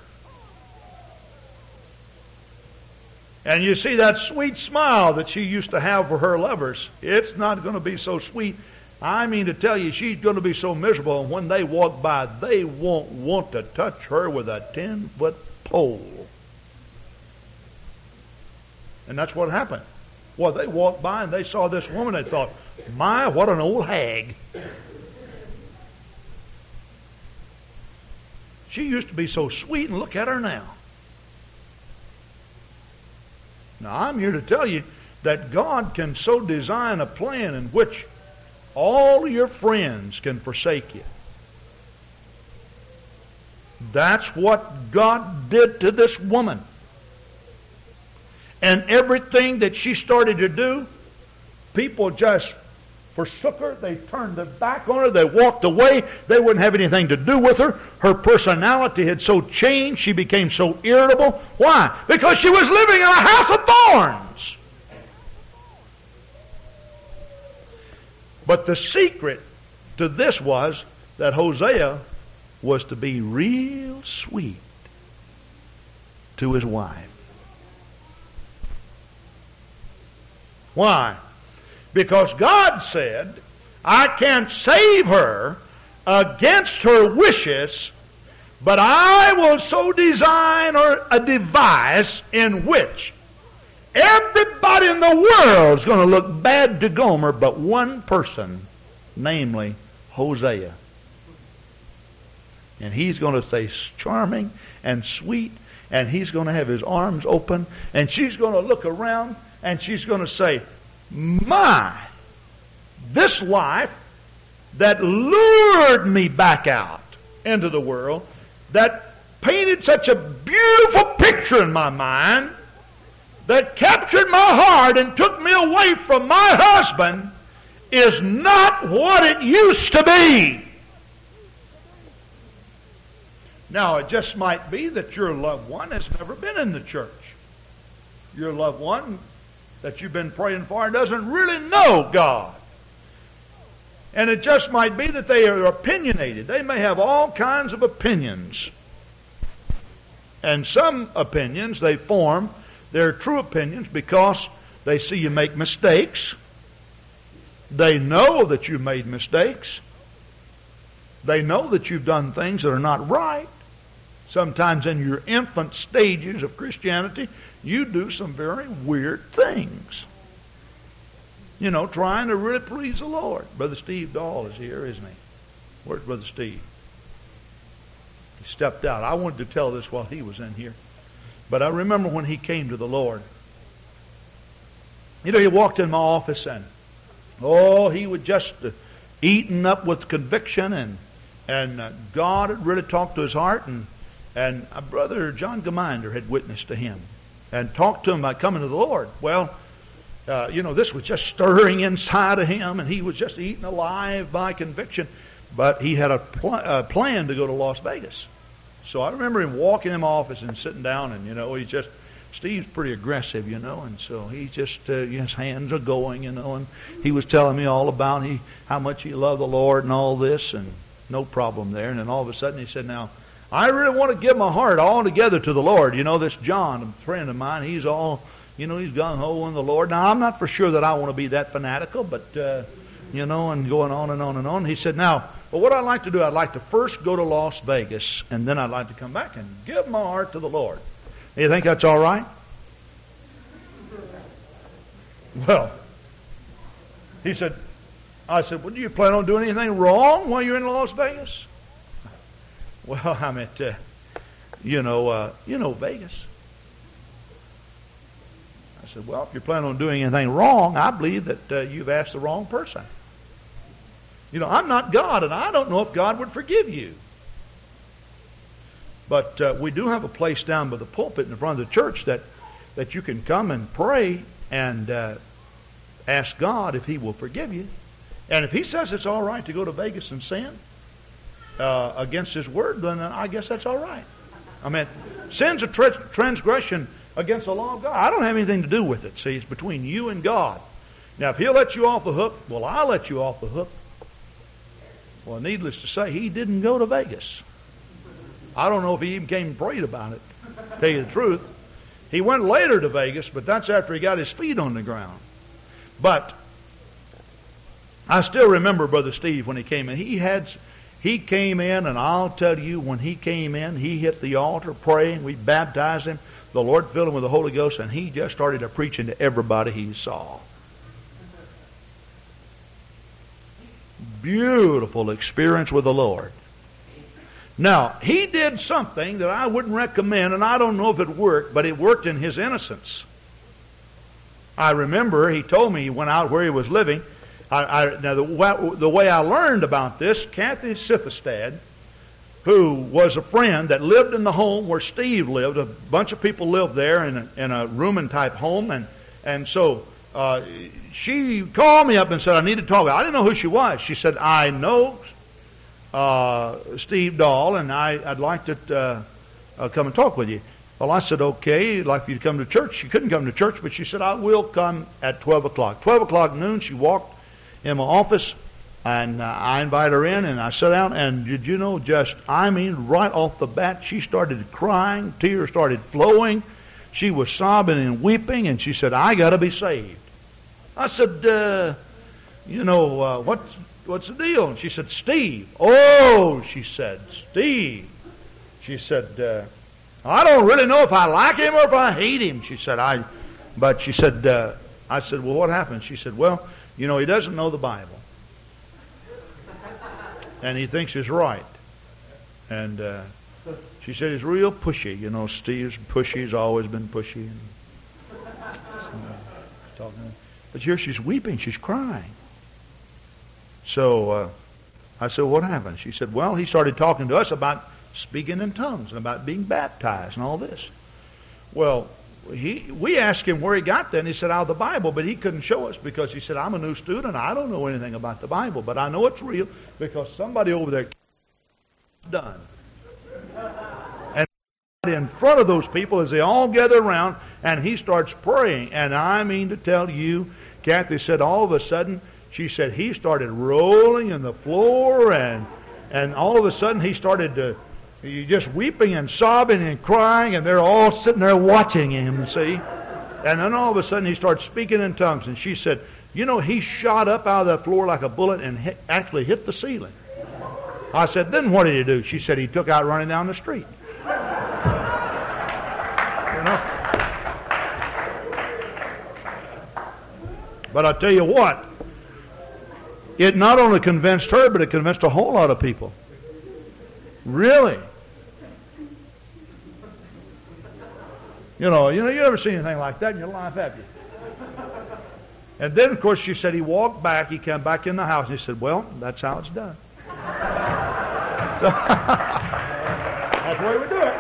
And you see that sweet smile that she used to have for her lovers. It's not going to be so sweet I mean to tell you, she's going to be so miserable, and when they walk by, they won't want to touch her with a 10 foot pole. And that's what happened. Well, they walked by and they saw this woman, they thought, my, what an old hag. She used to be so sweet, and look at her now. Now, I'm here to tell you that God can so design a plan in which all your friends can forsake you. That's what God did to this woman. And everything that she started to do, people just forsook her. They turned their back on her. They walked away. They wouldn't have anything to do with her. Her personality had so changed. She became so irritable. Why? Because she was living in a house of thorns. But the secret to this was that Hosea was to be real sweet to his wife. Why? Because God said, I can't save her against her wishes, but I will so design or a device in which everybody in the world is going to look bad to Gomer but one person, namely Hosea. And he's going to say charming and sweet, and he's going to have his arms open, and she's going to look around, and she's going to say, My, this life that lured me back out into the world, that painted such a beautiful picture in my mind, that captured my heart and took me away from my husband, is not what it used to be. Now, it just might be that your loved one has never been in the church. Your loved one that you've been praying for doesn't really know God. And it just might be that they are opinionated. They may have all kinds of opinions. And some opinions they form, they're true opinions because they see you make mistakes. They know that you made mistakes. They know that you've done things that are not right. Sometimes in your infant stages of Christianity, you do some very weird things. You know, trying to really please the Lord. Brother Steve Dahl is here, isn't he? Where's Brother Steve? He stepped out. I wanted to tell this while he was in here. But I remember when he came to the Lord. You know, he walked in my office and, oh, he was just eaten up with conviction and, and uh, God had really talked to his heart and and brother John Geminder had witnessed to him and talked to him about coming to the Lord. Well, uh, you know, this was just stirring inside of him, and he was just eaten alive by conviction. But he had a, pl- a plan to go to Las Vegas. So I remember him walking in my office and sitting down, and you know, he's just Steve's pretty aggressive, you know, and so he's just uh, his hands are going, you know, and he was telling me all about he how much he loved the Lord and all this, and no problem there. And then all of a sudden he said, "Now, I really want to give my heart altogether to the Lord. You know, this John, a friend of mine, he's all, you know, he's gung ho in the Lord. Now, I'm not for sure that I want to be that fanatical, but, uh, you know, and going on and on and on. He said, now, well, what I'd like to do, I'd like to first go to Las Vegas, and then I'd like to come back and give my heart to the Lord. You think that's all right? Well, he said, I said, well, do you plan on doing anything wrong while you're in Las Vegas? Well, I'm at, uh, you know, uh, you know Vegas. I said, well, if you're planning on doing anything wrong, I believe that uh, you've asked the wrong person. You know, I'm not God, and I don't know if God would forgive you. But uh, we do have a place down by the pulpit in the front of the church that, that you can come and pray and uh, ask God if He will forgive you. And if He says it's all right to go to Vegas and sin, uh, against His Word, then I guess that's all right. I mean, sin's a tra- transgression against the law of God. I don't have anything to do with it. See, it's between you and God. Now, if He'll let you off the hook, well, I'll let you off the hook. Well, needless to say, he didn't go to Vegas. I don't know if he even came and prayed about it. Tell you the truth, he went later to Vegas, but that's after he got his feet on the ground. But I still remember Brother Steve when he came in. He had he came in, and I'll tell you, when he came in, he hit the altar praying. We baptized him. The Lord filled him with the Holy Ghost, and he just started to preaching to everybody he saw. Beautiful experience with the Lord. Now, he did something that I wouldn't recommend, and I don't know if it worked, but it worked in his innocence. I remember he told me he went out where he was living. I, I, now, the, the way I learned about this, Kathy Sithestad, who was a friend that lived in the home where Steve lived. A bunch of people lived there in a, in a rooming type home, and and so uh, she called me up and said I need to talk. About I didn't know who she was. She said I know uh, Steve Dahl, and I, I'd like to uh, uh, come and talk with you. Well, I said, okay, I'd like for you to come to church. She couldn't come to church, but she said, I will come at 12 o'clock. 12 o'clock noon, she walked in my office, and uh, I invited her in, and I sat down, and did you know, just, I mean, right off the bat, she started crying, tears started flowing. She was sobbing and weeping, and she said, I got to be saved. I said, uh, you know, uh, what's, what's the deal? And she said, Steve. Oh, she said, Steve. She said, uh, I don't really know if I like him or if I hate him. She said, I, but she said, uh, I said, well, what happened? She said, well, you know, he doesn't know the Bible. And he thinks he's right. And uh, she said he's real pushy. You know, Steve's pushy. He's always been pushy. And, so, talking. But here she's weeping. She's crying. So uh, I said, what happened? She said, well, he started talking to us about speaking in tongues and about being baptized and all this. Well, he, we asked him where he got that, and he said out of the Bible, but he couldn't show us because he said, I'm a new student. I don't know anything about the Bible, but I know it's real because somebody over there done. In front of those people as they all gather around, and he starts praying. And I mean to tell you, Kathy said all of a sudden, she said he started rolling in the floor, and and all of a sudden he started to just weeping and sobbing and crying, and they're all sitting there watching him, see? And then all of a sudden he starts speaking in tongues, and she said, You know, he shot up out of the floor like a bullet and hit, actually hit the ceiling. I said, Then what did he do? She said, He took out running down the street. But I tell you what, it not only convinced her, but it convinced a whole lot of people. Really? You know, you know, you ever seen anything like that in your life, have you? And then, of course, she said he walked back. He came back in the house, and he said, "Well, that's how it's done." so that's the way we do it.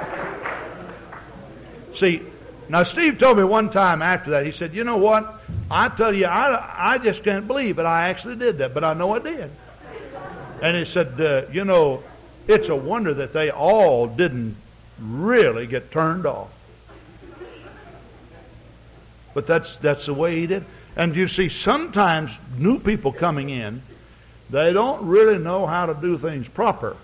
See, now Steve told me one time after that. He said, "You know what? I tell you, I I just can't believe it. I actually did that, but I know I did." And he said, uh, "You know, it's a wonder that they all didn't really get turned off." But that's that's the way he did. And you see, sometimes new people coming in, they don't really know how to do things proper.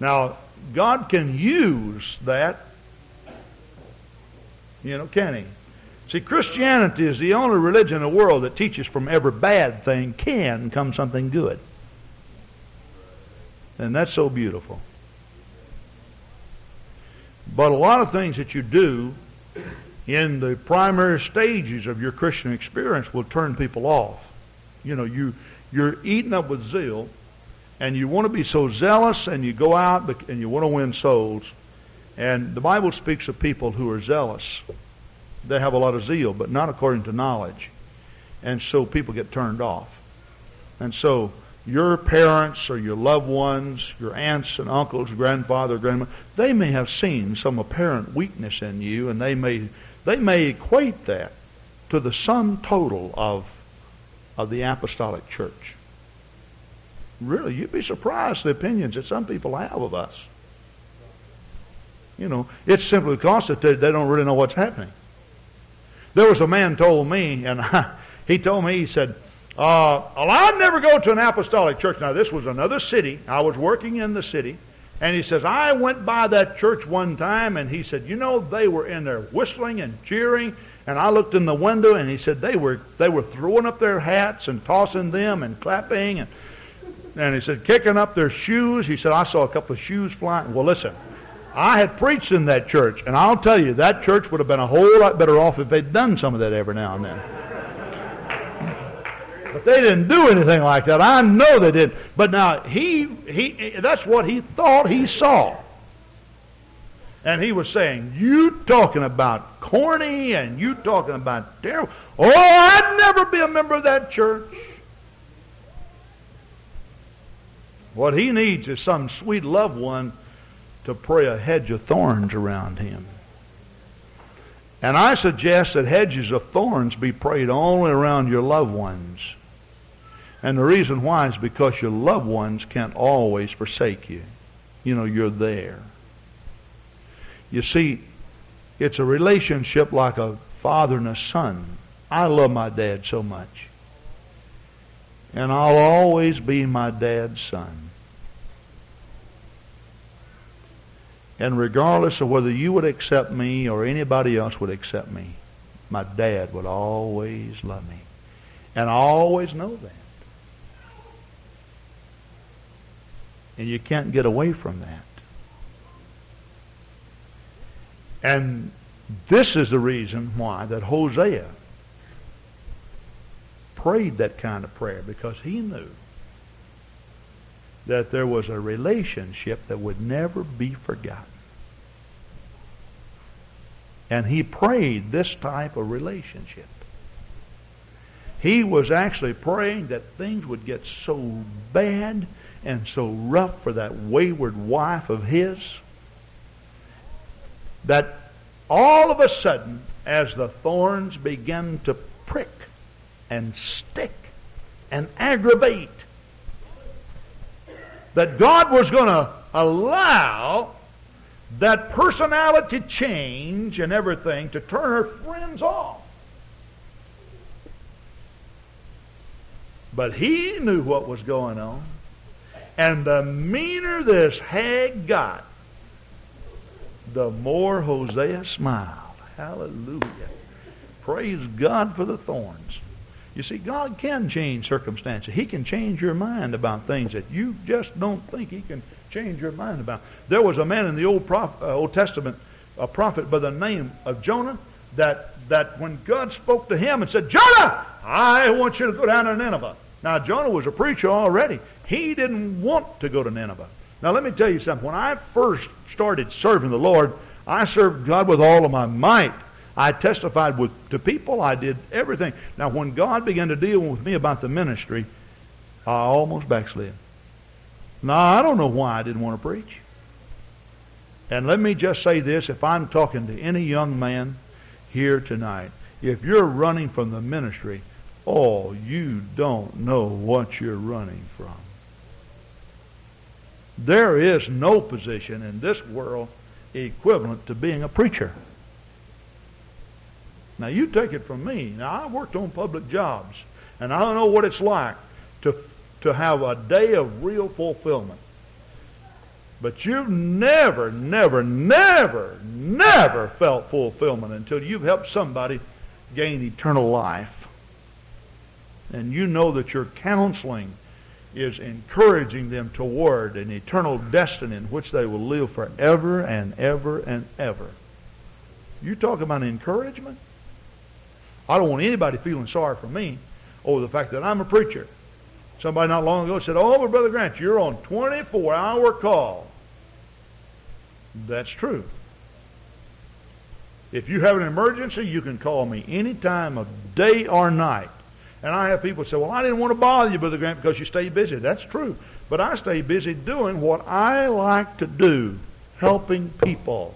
Now, God can use that. You know, can He? See, Christianity is the only religion in the world that teaches from every bad thing can come something good. And that's so beautiful. But a lot of things that you do in the primary stages of your Christian experience will turn people off. You know, you you're eaten up with zeal, and you want to be so zealous, and you go out and you want to win souls. And the Bible speaks of people who are zealous. They have a lot of zeal, but not according to knowledge. And so people get turned off. And so your parents or your loved ones, your aunts and uncles, grandfather, grandmother, they may have seen some apparent weakness in you, and they may they may equate that to the sum total of, of the apostolic church. Really, you'd be surprised the opinions that some people have of us. You know, it's simply because that they, they don't really know what's happening. There was a man told me, and I, he told me, he said, uh, well, I'd never go to an apostolic church. Now, this was another city. I was working in the city. And he says, I went by that church one time, and he said, you know, they were in there whistling and cheering. And I looked in the window, and he said they were they were throwing up their hats and tossing them and clapping, and and he said kicking up their shoes. He said I saw a couple of shoes flying. Well, listen, I had preached in that church, and I'll tell you that church would have been a whole lot better off if they'd done some of that every now and then. But they didn't do anything like that. I know they didn't. But now he he that's what he thought he saw. And he was saying, You talking about corny and you talking about terrible. Oh, I'd never be a member of that church. What he needs is some sweet loved one to pray a hedge of thorns around him. And I suggest that hedges of thorns be prayed only around your loved ones. And the reason why is because your loved ones can't always forsake you. You know, you're there. You see, it's a relationship like a father and a son. I love my dad so much. And I'll always be my dad's son. And regardless of whether you would accept me or anybody else would accept me, my dad would always love me. And I always know that. And you can't get away from that. And this is the reason why that Hosea prayed that kind of prayer because he knew that there was a relationship that would never be forgotten. And he prayed this type of relationship. He was actually praying that things would get so bad and so rough for that wayward wife of his that all of a sudden, as the thorns began to prick and stick and aggravate, that God was going to allow that personality change and everything to turn her friends off. But he knew what was going on. And the meaner this hag got, the more Hosea smiled. Hallelujah. Praise God for the thorns. You see, God can change circumstances. He can change your mind about things that you just don't think He can change your mind about. There was a man in the Old, Prof, uh, Old Testament, a prophet by the name of Jonah, that, that when God spoke to him and said, Jonah, I want you to go down to Nineveh. Now, Jonah was a preacher already. He didn't want to go to Nineveh. Now, let me tell you something. When I first started serving the Lord, I served God with all of my might. I testified with, to people. I did everything. Now, when God began to deal with me about the ministry, I almost backslid. Now, I don't know why I didn't want to preach. And let me just say this if I'm talking to any young man here tonight, if you're running from the ministry, oh, you don't know what you're running from. There is no position in this world equivalent to being a preacher. Now, you take it from me. Now, I worked on public jobs, and I don't know what it's like to, to have a day of real fulfillment. But you've never, never, never, never felt fulfillment until you've helped somebody gain eternal life. And you know that your counseling is encouraging them toward an eternal destiny in which they will live forever and ever and ever. You talk about encouragement? I don't want anybody feeling sorry for me over the fact that I'm a preacher. Somebody not long ago said, Oh, but Brother Grant, you're on 24 hour call. That's true. If you have an emergency, you can call me any time of day or night. And I have people say, well, I didn't want to bother you, Brother Grant, because you stay busy. That's true. But I stay busy doing what I like to do, helping people.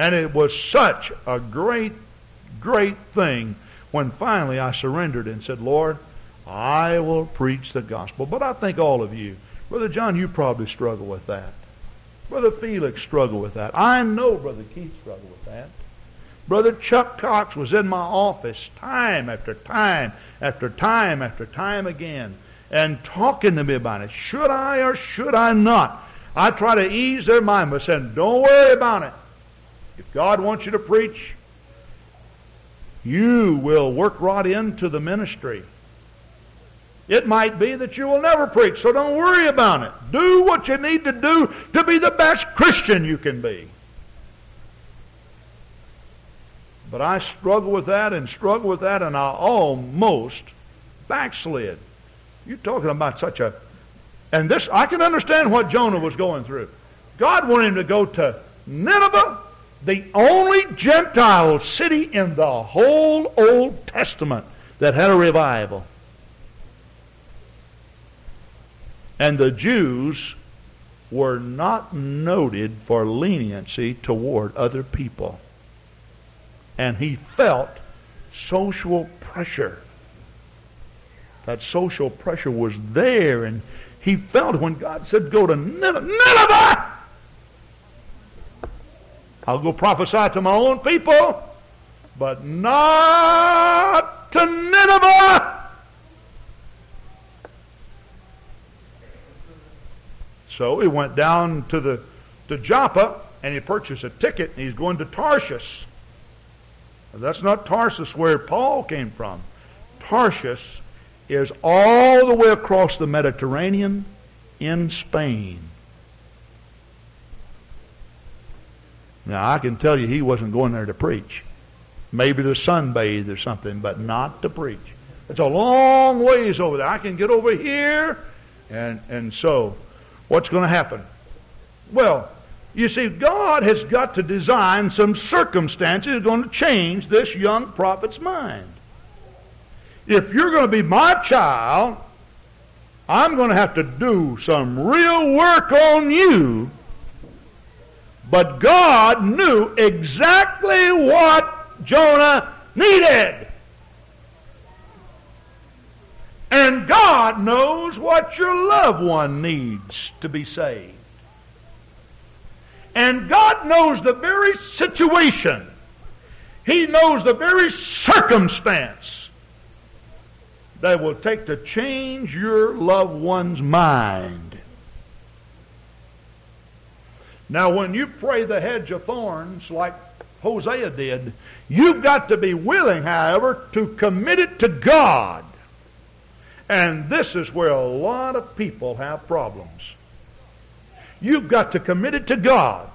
And it was such a great, great thing when finally I surrendered and said, Lord, I will preach the gospel. But I think all of you, Brother John, you probably struggle with that. Brother Felix struggled with that. I know Brother Keith struggled with that. Brother Chuck Cox was in my office time after time after time after time again and talking to me about it. Should I or should I not? I try to ease their mind by saying, don't worry about it. If God wants you to preach, you will work right into the ministry. It might be that you will never preach, so don't worry about it. Do what you need to do to be the best Christian you can be. But I struggle with that and struggle with that, and I almost backslid. You're talking about such a And this, I can understand what Jonah was going through. God wanted him to go to Nineveh, the only Gentile city in the whole Old Testament that had a revival. And the Jews were not noted for leniency toward other people. And he felt social pressure. That social pressure was there, and he felt when God said, Go to Nineveh. I'll go prophesy to my own people, but not to Nineveh. So he went down to the to Joppa and he purchased a ticket and he's going to Tarshish. That's not Tarsus where Paul came from. Tarshish is all the way across the Mediterranean in Spain. Now, I can tell you he wasn't going there to preach. Maybe to sunbathe or something, but not to preach. It's a long ways over there. I can get over here, and, and so what's going to happen? Well, you see, God has got to design some circumstances that are going to change this young prophet's mind. If you're going to be my child, I'm going to have to do some real work on you. But God knew exactly what Jonah needed. And God knows what your loved one needs to be saved. And God knows the very situation. He knows the very circumstance that will take to change your loved one's mind. Now, when you pray the hedge of thorns like Hosea did, you've got to be willing, however, to commit it to God. And this is where a lot of people have problems. You've got to commit it to God.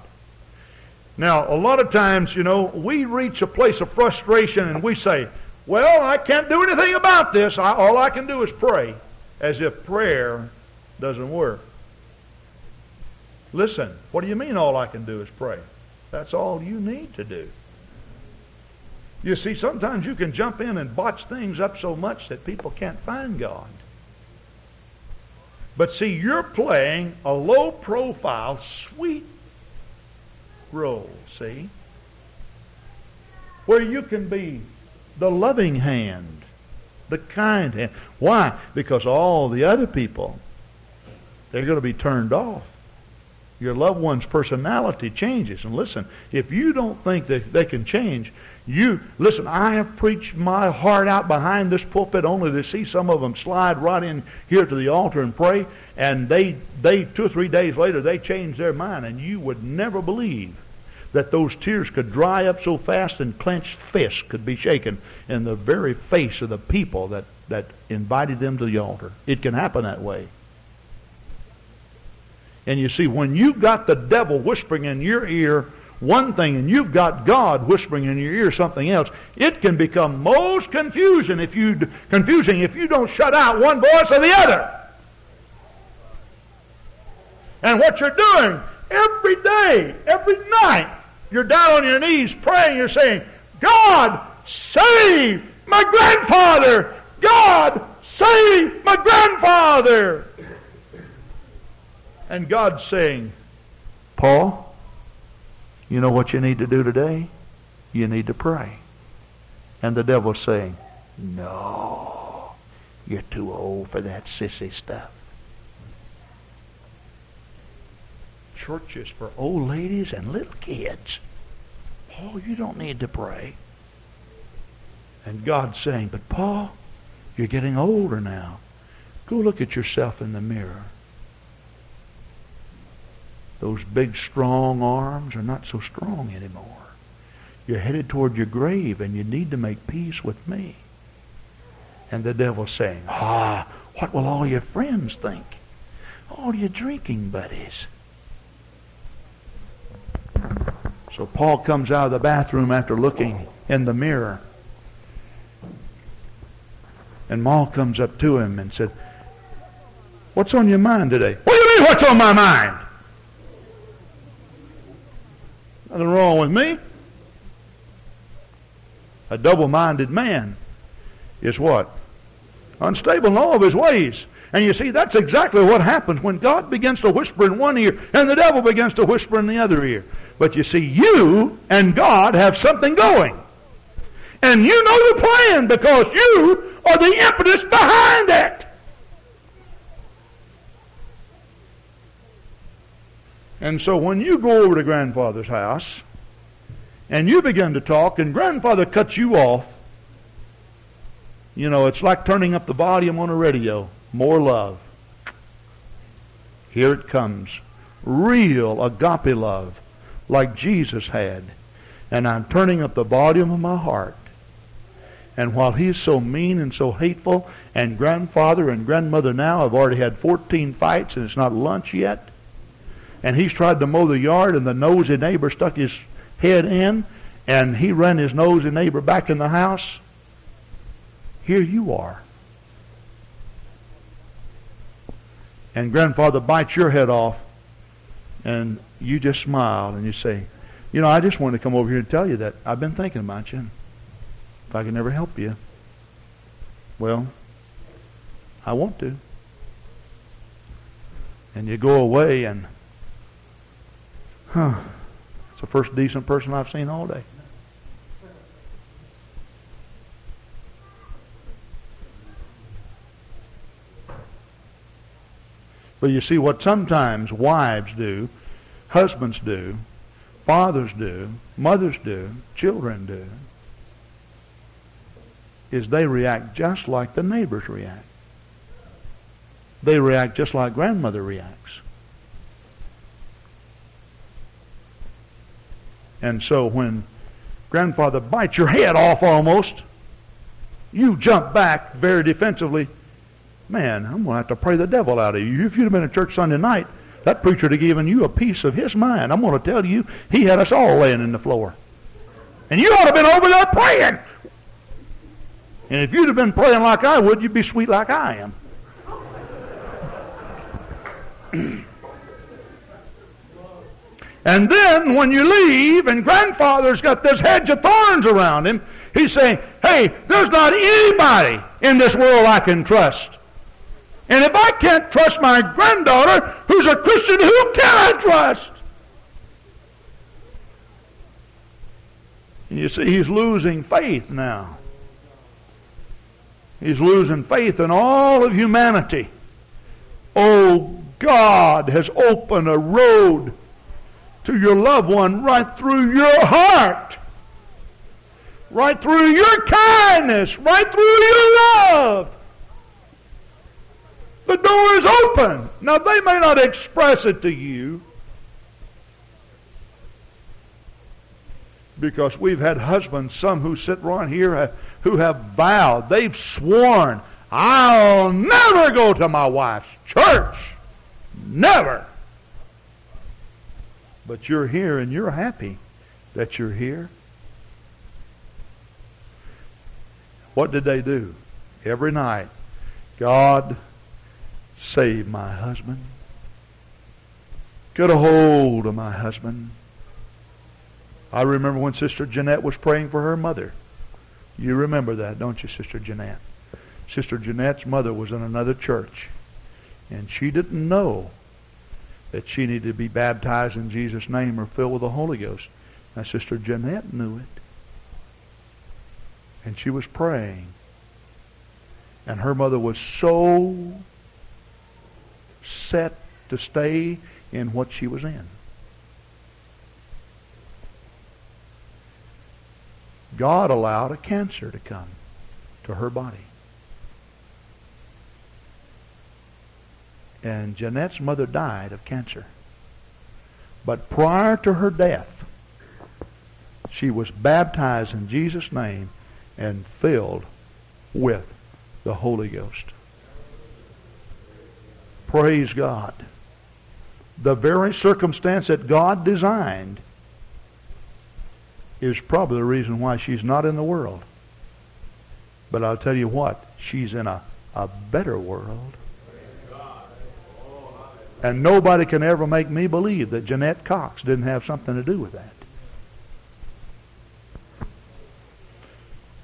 Now, a lot of times, you know, we reach a place of frustration and we say, well, I can't do anything about this. I, all I can do is pray, as if prayer doesn't work. Listen, what do you mean all I can do is pray? That's all you need to do. You see, sometimes you can jump in and botch things up so much that people can't find God. But see, you're playing a low profile, sweet role, see? Where you can be the loving hand, the kind hand. Why? Because all the other people, they're going to be turned off. Your loved one's personality changes. And listen, if you don't think that they can change, you listen. I have preached my heart out behind this pulpit only to see some of them slide right in here to the altar and pray, and they they two or three days later they change their mind, and you would never believe that those tears could dry up so fast and clenched fists could be shaken in the very face of the people that, that invited them to the altar. It can happen that way. And you see, when you've got the devil whispering in your ear one thing and you've got God whispering in your ear something else, it can become most confusing if you confusing if you don't shut out one voice or the other. And what you're doing every day, every night, you're down on your knees praying. You're saying, God, save my grandfather. God, save my grandfather. And God saying, Paul, you know what you need to do today? You need to pray. And the devil saying, No, you're too old for that sissy stuff. churches for old ladies and little kids. Paul, you don't need to pray. And God saying, But Paul, you're getting older now. Go look at yourself in the mirror. Those big, strong arms are not so strong anymore. You're headed toward your grave, and you need to make peace with me. And the devil's saying, Ah, what will all your friends think? All your drinking buddies. So Paul comes out of the bathroom after looking in the mirror. And Maul comes up to him and said, What's on your mind today? What do you mean, what's on my mind? Nothing wrong with me. A double-minded man is what? Unstable in all of his ways. And you see, that's exactly what happens when God begins to whisper in one ear and the devil begins to whisper in the other ear. But you see, you and God have something going. And you know the plan because you are the impetus behind it. And so when you go over to grandfather's house and you begin to talk and grandfather cuts you off, you know, it's like turning up the volume on a radio. More love. Here it comes. Real agape love like Jesus had. And I'm turning up the volume of my heart. And while he's so mean and so hateful, and grandfather and grandmother now have already had 14 fights and it's not lunch yet, and he's tried to mow the yard and the nosy neighbor stuck his head in, and he ran his nosy neighbor back in the house, here you are. And grandfather bites your head off, and you just smile and you say, You know, I just wanted to come over here and tell you that I've been thinking about you. If I can ever help you, well, I want to. And you go away and, huh, it's the first decent person I've seen all day. But you see, what sometimes wives do, husbands do, fathers do, mothers do, children do, is they react just like the neighbors react. They react just like grandmother reacts. And so when grandfather bites your head off almost, you jump back very defensively Man, I'm going to have to pray the devil out of you. If you'd have been in church Sunday night, that preacher would have given you a piece of his mind. I'm going to tell you, he had us all laying in the floor. And you ought to have been over there praying. And if you'd have been praying like I would, you'd be sweet like I am. and then when you leave and grandfather's got this hedge of thorns around him, he's saying, hey, there's not anybody in this world I can trust. And if I can't trust my granddaughter, who's a Christian, who can I trust? And you see, he's losing faith now. He's losing faith in all of humanity. Oh, God has opened a road to your loved one right through your heart, right through your kindness, right through your love. The door is open. Now, they may not express it to you because we've had husbands, some who sit right here, uh, who have vowed, they've sworn, I'll never go to my wife's church. Never. But you're here and you're happy that you're here. What did they do? Every night, God Save my husband. Get a hold of my husband. I remember when Sister Jeanette was praying for her mother. You remember that, don't you, Sister Jeanette? Sister Jeanette's mother was in another church, and she didn't know that she needed to be baptized in Jesus' name or filled with the Holy Ghost. Now, Sister Jeanette knew it. And she was praying. And her mother was so set to stay in what she was in. God allowed a cancer to come to her body. And Jeanette's mother died of cancer. But prior to her death, she was baptized in Jesus' name and filled with the Holy Ghost. Praise God. The very circumstance that God designed is probably the reason why she's not in the world. But I'll tell you what, she's in a, a better world. And nobody can ever make me believe that Jeanette Cox didn't have something to do with that.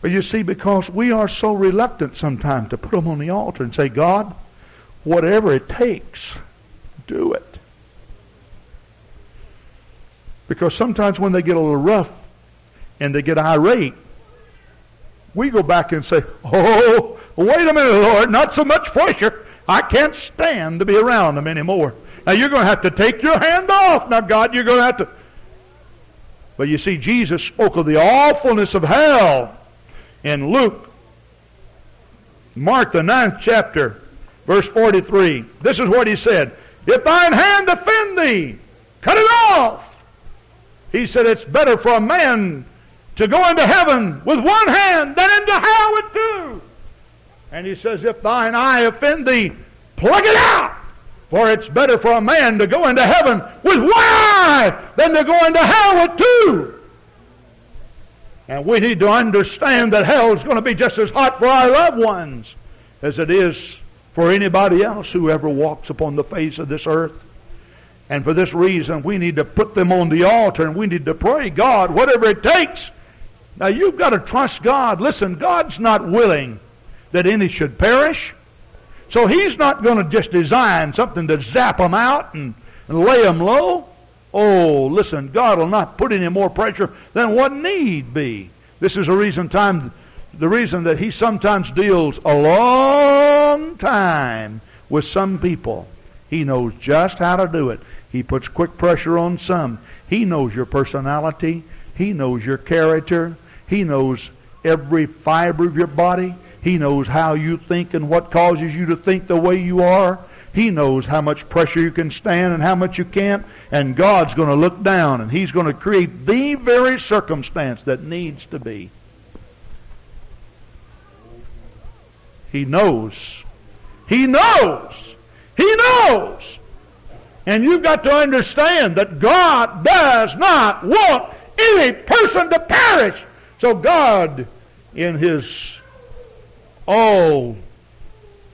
But you see, because we are so reluctant sometimes to put them on the altar and say, God, whatever it takes, do it. Because sometimes when they get a little rough and they get irate, we go back and say, Oh, wait a minute, Lord, not so much pressure. I can't stand to be around them anymore. Now you're going to have to take your hand off. Now, God, you're going to have to. But you see, Jesus spoke of the awfulness of hell in Luke. Mark, the ninth chapter, verse 43. This is what he said If thine hand offend thee, cut it off. He said, It's better for a man to go into heaven with one hand than into hell with two. And he says, If thine eye offend thee, plug it out. For it's better for a man to go into heaven with one eye than to go into hell with two. And we need to understand that hell is going to be just as hot for our loved ones as it is for anybody else who ever walks upon the face of this earth. And for this reason, we need to put them on the altar and we need to pray, God, whatever it takes. Now, you've got to trust God. Listen, God's not willing that any should perish. So He's not going to just design something to zap them out and, and lay them low. Oh, listen, God will not put any more pressure than what need be. This is the reason time the reason that he sometimes deals a long time with some people. He knows just how to do it. He puts quick pressure on some. He knows your personality. He knows your character. He knows every fiber of your body. He knows how you think and what causes you to think the way you are. He knows how much pressure you can stand and how much you can't. And God's going to look down and He's going to create the very circumstance that needs to be. He knows. He knows. He knows. And you've got to understand that God does not want any person to perish. So God, in His all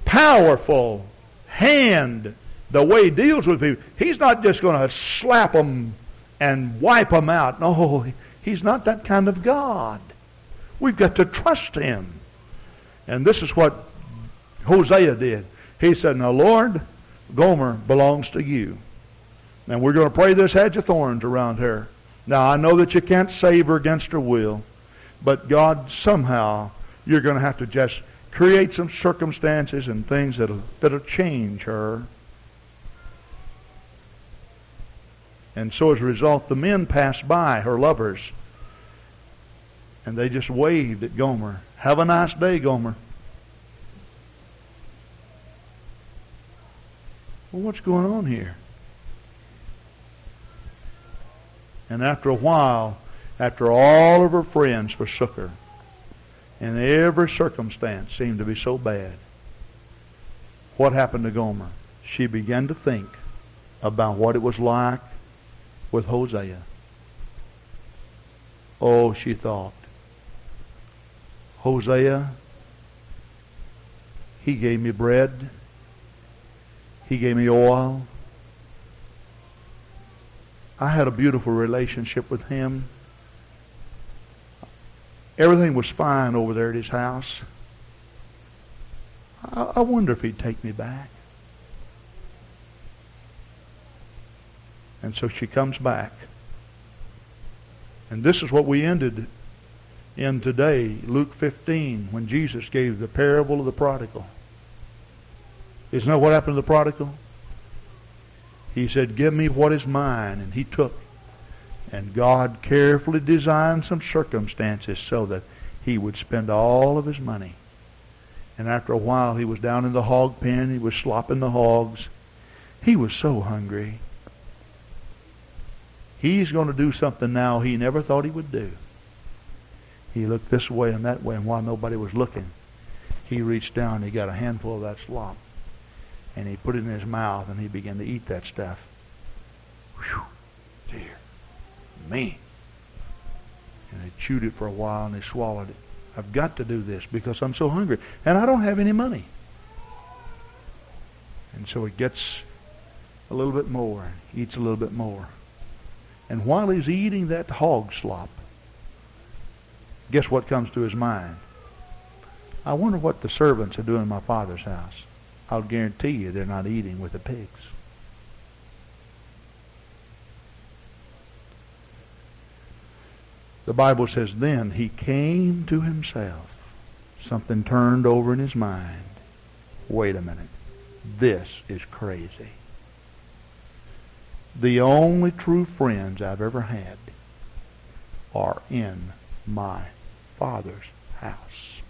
powerful hand the way he deals with people. He's not just going to slap them and wipe them out. No, he's not that kind of God. We've got to trust him. And this is what Hosea did. He said, Now, Lord, Gomer belongs to you. And we're going to pray this hedge of thorns around her. Now, I know that you can't save her against her will, but God, somehow, you're going to have to just create some circumstances and things that'll, that'll change her. And so as a result, the men passed by, her lovers, and they just waved at Gomer. Have a nice day, Gomer. Well, what's going on here? And after a while, after all of her friends forsook her, and every circumstance seemed to be so bad. What happened to Gomer? She began to think about what it was like with Hosea. Oh, she thought, Hosea, he gave me bread. He gave me oil. I had a beautiful relationship with him. Everything was fine over there at his house. I, I wonder if he'd take me back. And so she comes back. And this is what we ended in today, Luke 15, when Jesus gave the parable of the prodigal. Isn't that what happened to the prodigal? He said, Give me what is mine. And he took and God carefully designed some circumstances so that he would spend all of his money. And after a while, he was down in the hog pen. He was slopping the hogs. He was so hungry. He's going to do something now he never thought he would do. He looked this way and that way, and while nobody was looking, he reached down and he got a handful of that slop. And he put it in his mouth and he began to eat that stuff. Whew, dear me. And they chewed it for a while and they swallowed it. I've got to do this because I'm so hungry. And I don't have any money. And so he gets a little bit more, eats a little bit more. And while he's eating that hog slop, guess what comes to his mind? I wonder what the servants are doing in my father's house. I'll guarantee you they're not eating with the pigs. The Bible says, then he came to himself. Something turned over in his mind. Wait a minute. This is crazy. The only true friends I've ever had are in my Father's house.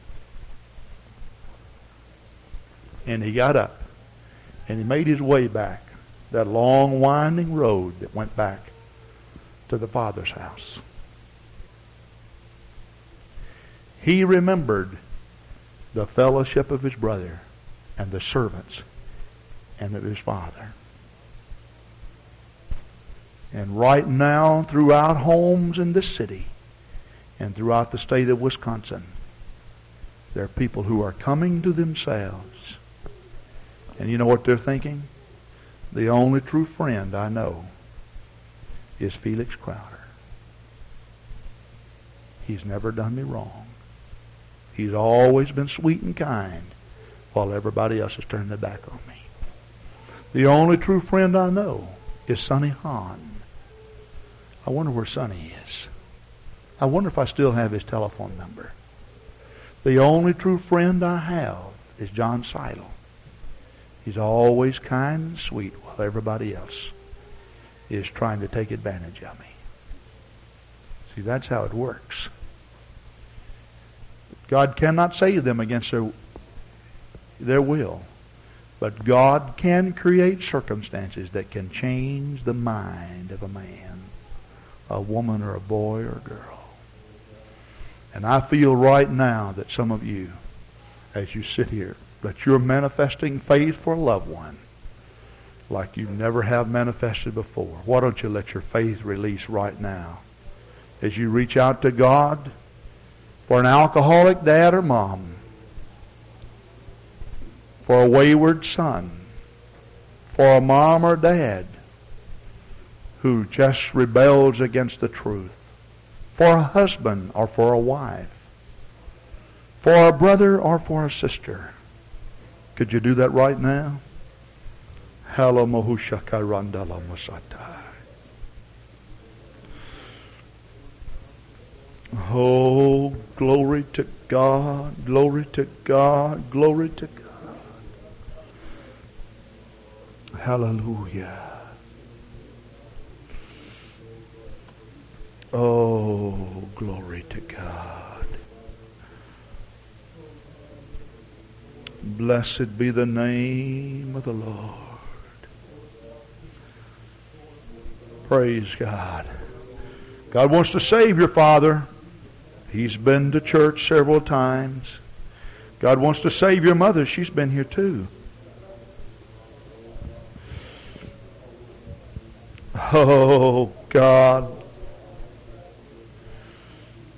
And he got up and he made his way back that long winding road that went back to the Father's house. He remembered the fellowship of his brother and the servants and of his father. And right now, throughout homes in this city and throughout the state of Wisconsin, there are people who are coming to themselves. And you know what they're thinking? The only true friend I know is Felix Crowder. He's never done me wrong. He's always been sweet and kind while everybody else has turned their back on me. The only true friend I know is Sonny Hahn. I wonder where Sonny is. I wonder if I still have his telephone number. The only true friend I have is John Seidel. He's always kind and sweet while everybody else is trying to take advantage of me. See, that's how it works. God cannot save them against their, their will. But God can create circumstances that can change the mind of a man, a woman, or a boy or a girl. And I feel right now that some of you, as you sit here, that you're manifesting faith for a loved one like you never have manifested before. Why don't you let your faith release right now? As you reach out to God, for an alcoholic dad or mom, for a wayward son, for a mom or dad who just rebels against the truth, for a husband or for a wife, for a brother or for a sister. Could you do that right now? Hello, Mohushakarandala Masata. Oh, glory to God, glory to God, glory to God. Hallelujah. Oh, glory to God. Blessed be the name of the Lord. Praise God. God wants to save your father. He's been to church several times. God wants to save your mother. She's been here too. Oh, God.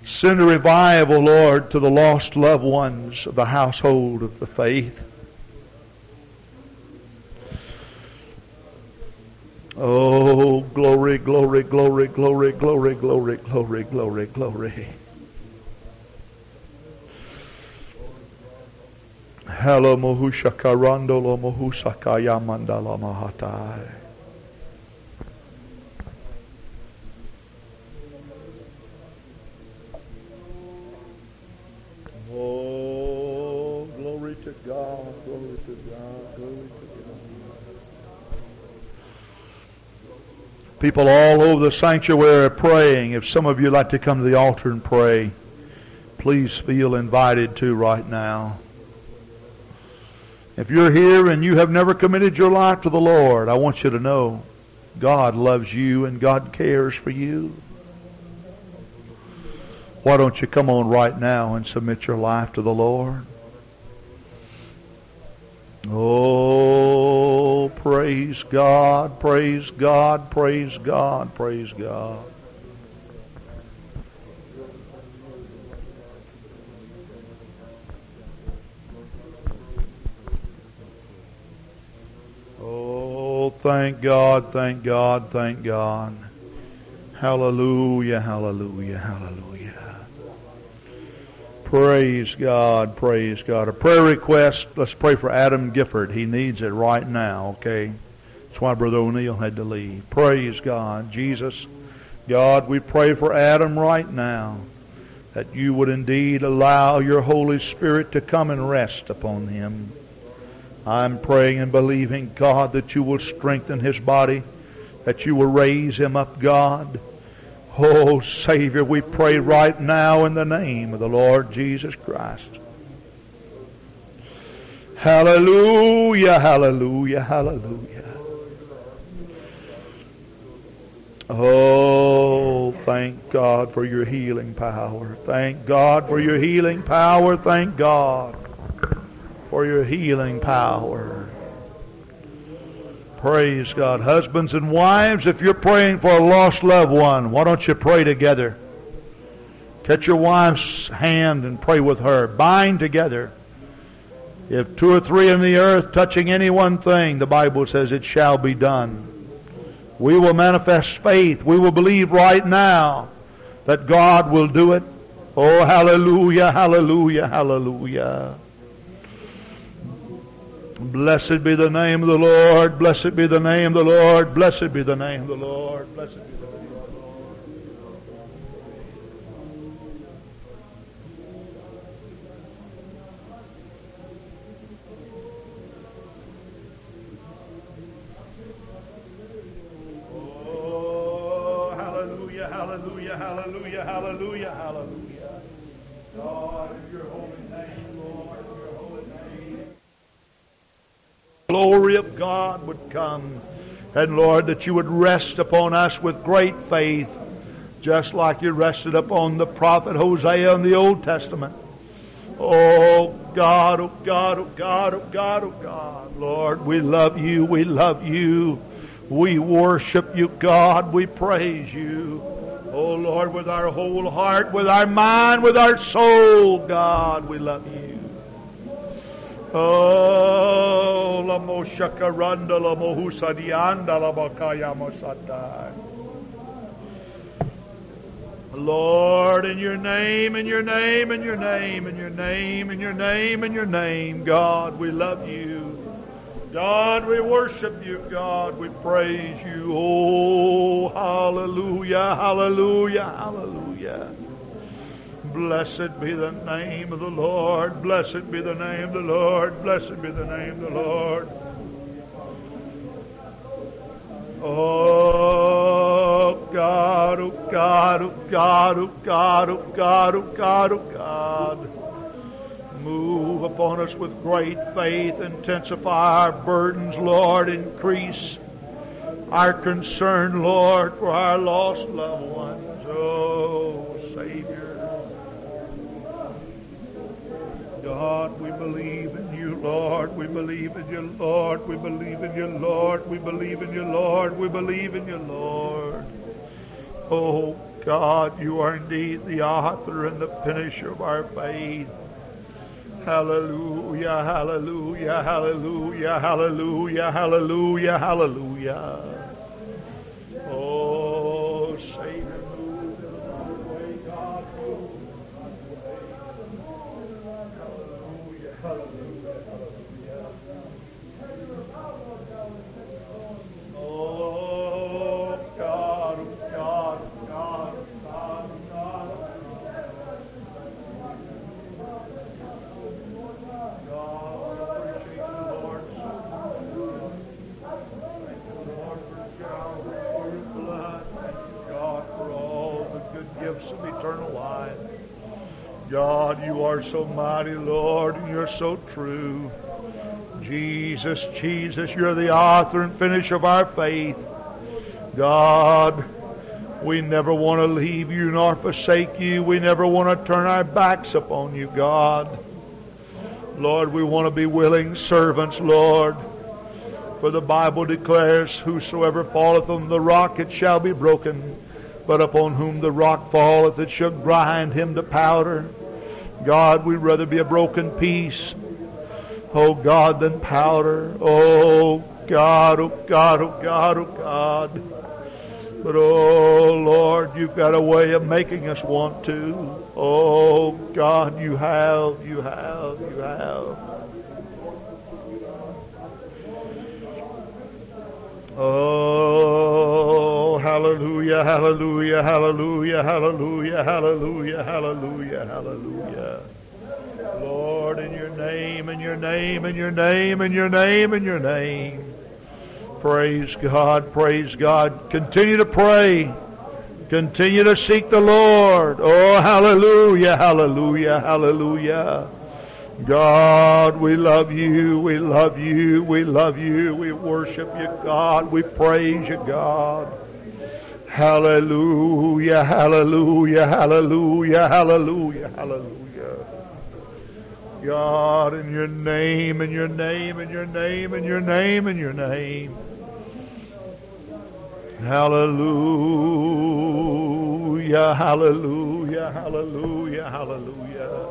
Send a revival, Lord, to the lost loved ones of the household of the faith. Oh, glory, glory, glory, glory, glory, glory, glory, glory, glory. Hello mohushakarandolo mohusakaya mandala mahatai. Oh, glory to God, glory to God, glory to God. People all over the sanctuary are praying. If some of you like to come to the altar and pray, please feel invited to right now. If you're here and you have never committed your life to the Lord, I want you to know God loves you and God cares for you. Why don't you come on right now and submit your life to the Lord? Oh, praise God, praise God, praise God, praise God. Thank God, thank God, thank God. Hallelujah, hallelujah, hallelujah. Praise God, praise God. A prayer request, let's pray for Adam Gifford. He needs it right now, okay? That's why Brother O'Neill had to leave. Praise God. Jesus, God, we pray for Adam right now that you would indeed allow your Holy Spirit to come and rest upon him. I'm praying and believing, God, that you will strengthen his body, that you will raise him up, God. Oh, Savior, we pray right now in the name of the Lord Jesus Christ. Hallelujah, hallelujah, hallelujah. Oh, thank God for your healing power. Thank God for your healing power. Thank God for your healing power. Praise God. Husbands and wives, if you're praying for a lost loved one, why don't you pray together? Catch your wife's hand and pray with her. Bind together. If two or three in the earth touching any one thing, the Bible says it shall be done. We will manifest faith. We will believe right now that God will do it. Oh, hallelujah, hallelujah, hallelujah. Blessed be the name of the Lord. Blessed be the name of the Lord. Blessed be the name of the Lord. Blessed be the name of the Lord. Oh, hallelujah, hallelujah, hallelujah, hallelujah, hallelujah. God, in your holy name, Lord, in your holy name. Glory of God would come. And Lord, that you would rest upon us with great faith, just like you rested upon the prophet Hosea in the Old Testament. Oh God, oh God, oh God, oh God, oh God. Lord, we love you, we love you. We worship you, God. We praise you. Oh Lord, with our whole heart, with our mind, with our soul, God, we love you. Oh, la mohusadianda la. Lord, in your name, in your name, in your name, in your name, in your name, in your name, God, we love you. God, we worship you. God, we praise you. Oh, hallelujah, hallelujah, hallelujah. Blessed be the name of the Lord. Blessed be the name of the Lord. Blessed be the name of the Lord. Oh God, oh God, oh God, oh God, oh God, oh God, oh God. Move upon us with great faith. Intensify our burdens, Lord. Increase our concern, Lord, for our lost loved ones. Oh, Savior. God, we believe in you, Lord. We believe in you, Lord. We believe in you, Lord. We believe in you, Lord. We believe in you, Lord. Oh, God, you are indeed the author and the finisher of our faith. Hallelujah, hallelujah, hallelujah, hallelujah, hallelujah, hallelujah. Oh, Savior, move in a mighty way, God, move. Hallelujah, hallelujah, hallelujah. Oh, God, oh, God, oh, God, oh, God, oh, God, oh, God, we appreciate you, Lord, so Thank you, Lord, for Calvary, for your blood. Thank you, God, for all the good gifts of eternal life. God, you are so mighty, Lord, and you're so true. Jesus, Jesus, you're the author and finisher of our faith. God, we never want to leave you nor forsake you. We never want to turn our backs upon you, God. Lord, we want to be willing servants, Lord. For the Bible declares, Whosoever falleth on the rock, it shall be broken. But upon whom the rock falleth, it shall grind him to powder. God, we'd rather be a broken piece oh God, than powder. Oh God, oh God, oh God, oh God. But oh Lord, you've got a way of making us want to. Oh God, you have, you have, you have. Oh, hallelujah, hallelujah, hallelujah, hallelujah, hallelujah, hallelujah, hallelujah. Lord, in your name, in your name, in your name, in your name, in your name. Praise God, praise God. Continue to pray. Continue to seek the Lord. Oh, hallelujah, hallelujah, hallelujah. God, we love you, we love you, we love you, we worship you, God, we praise you, God. Hallelujah, hallelujah, hallelujah, hallelujah, hallelujah. God, in your name, in your name, in your name, in your name, in your name. Hallelujah, hallelujah, hallelujah, hallelujah.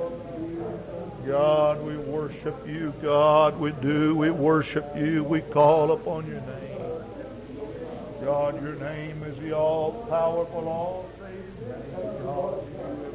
God, we worship you. God, we do. We worship you. We call upon your name. God, your name is the all-powerful, all-saving. God,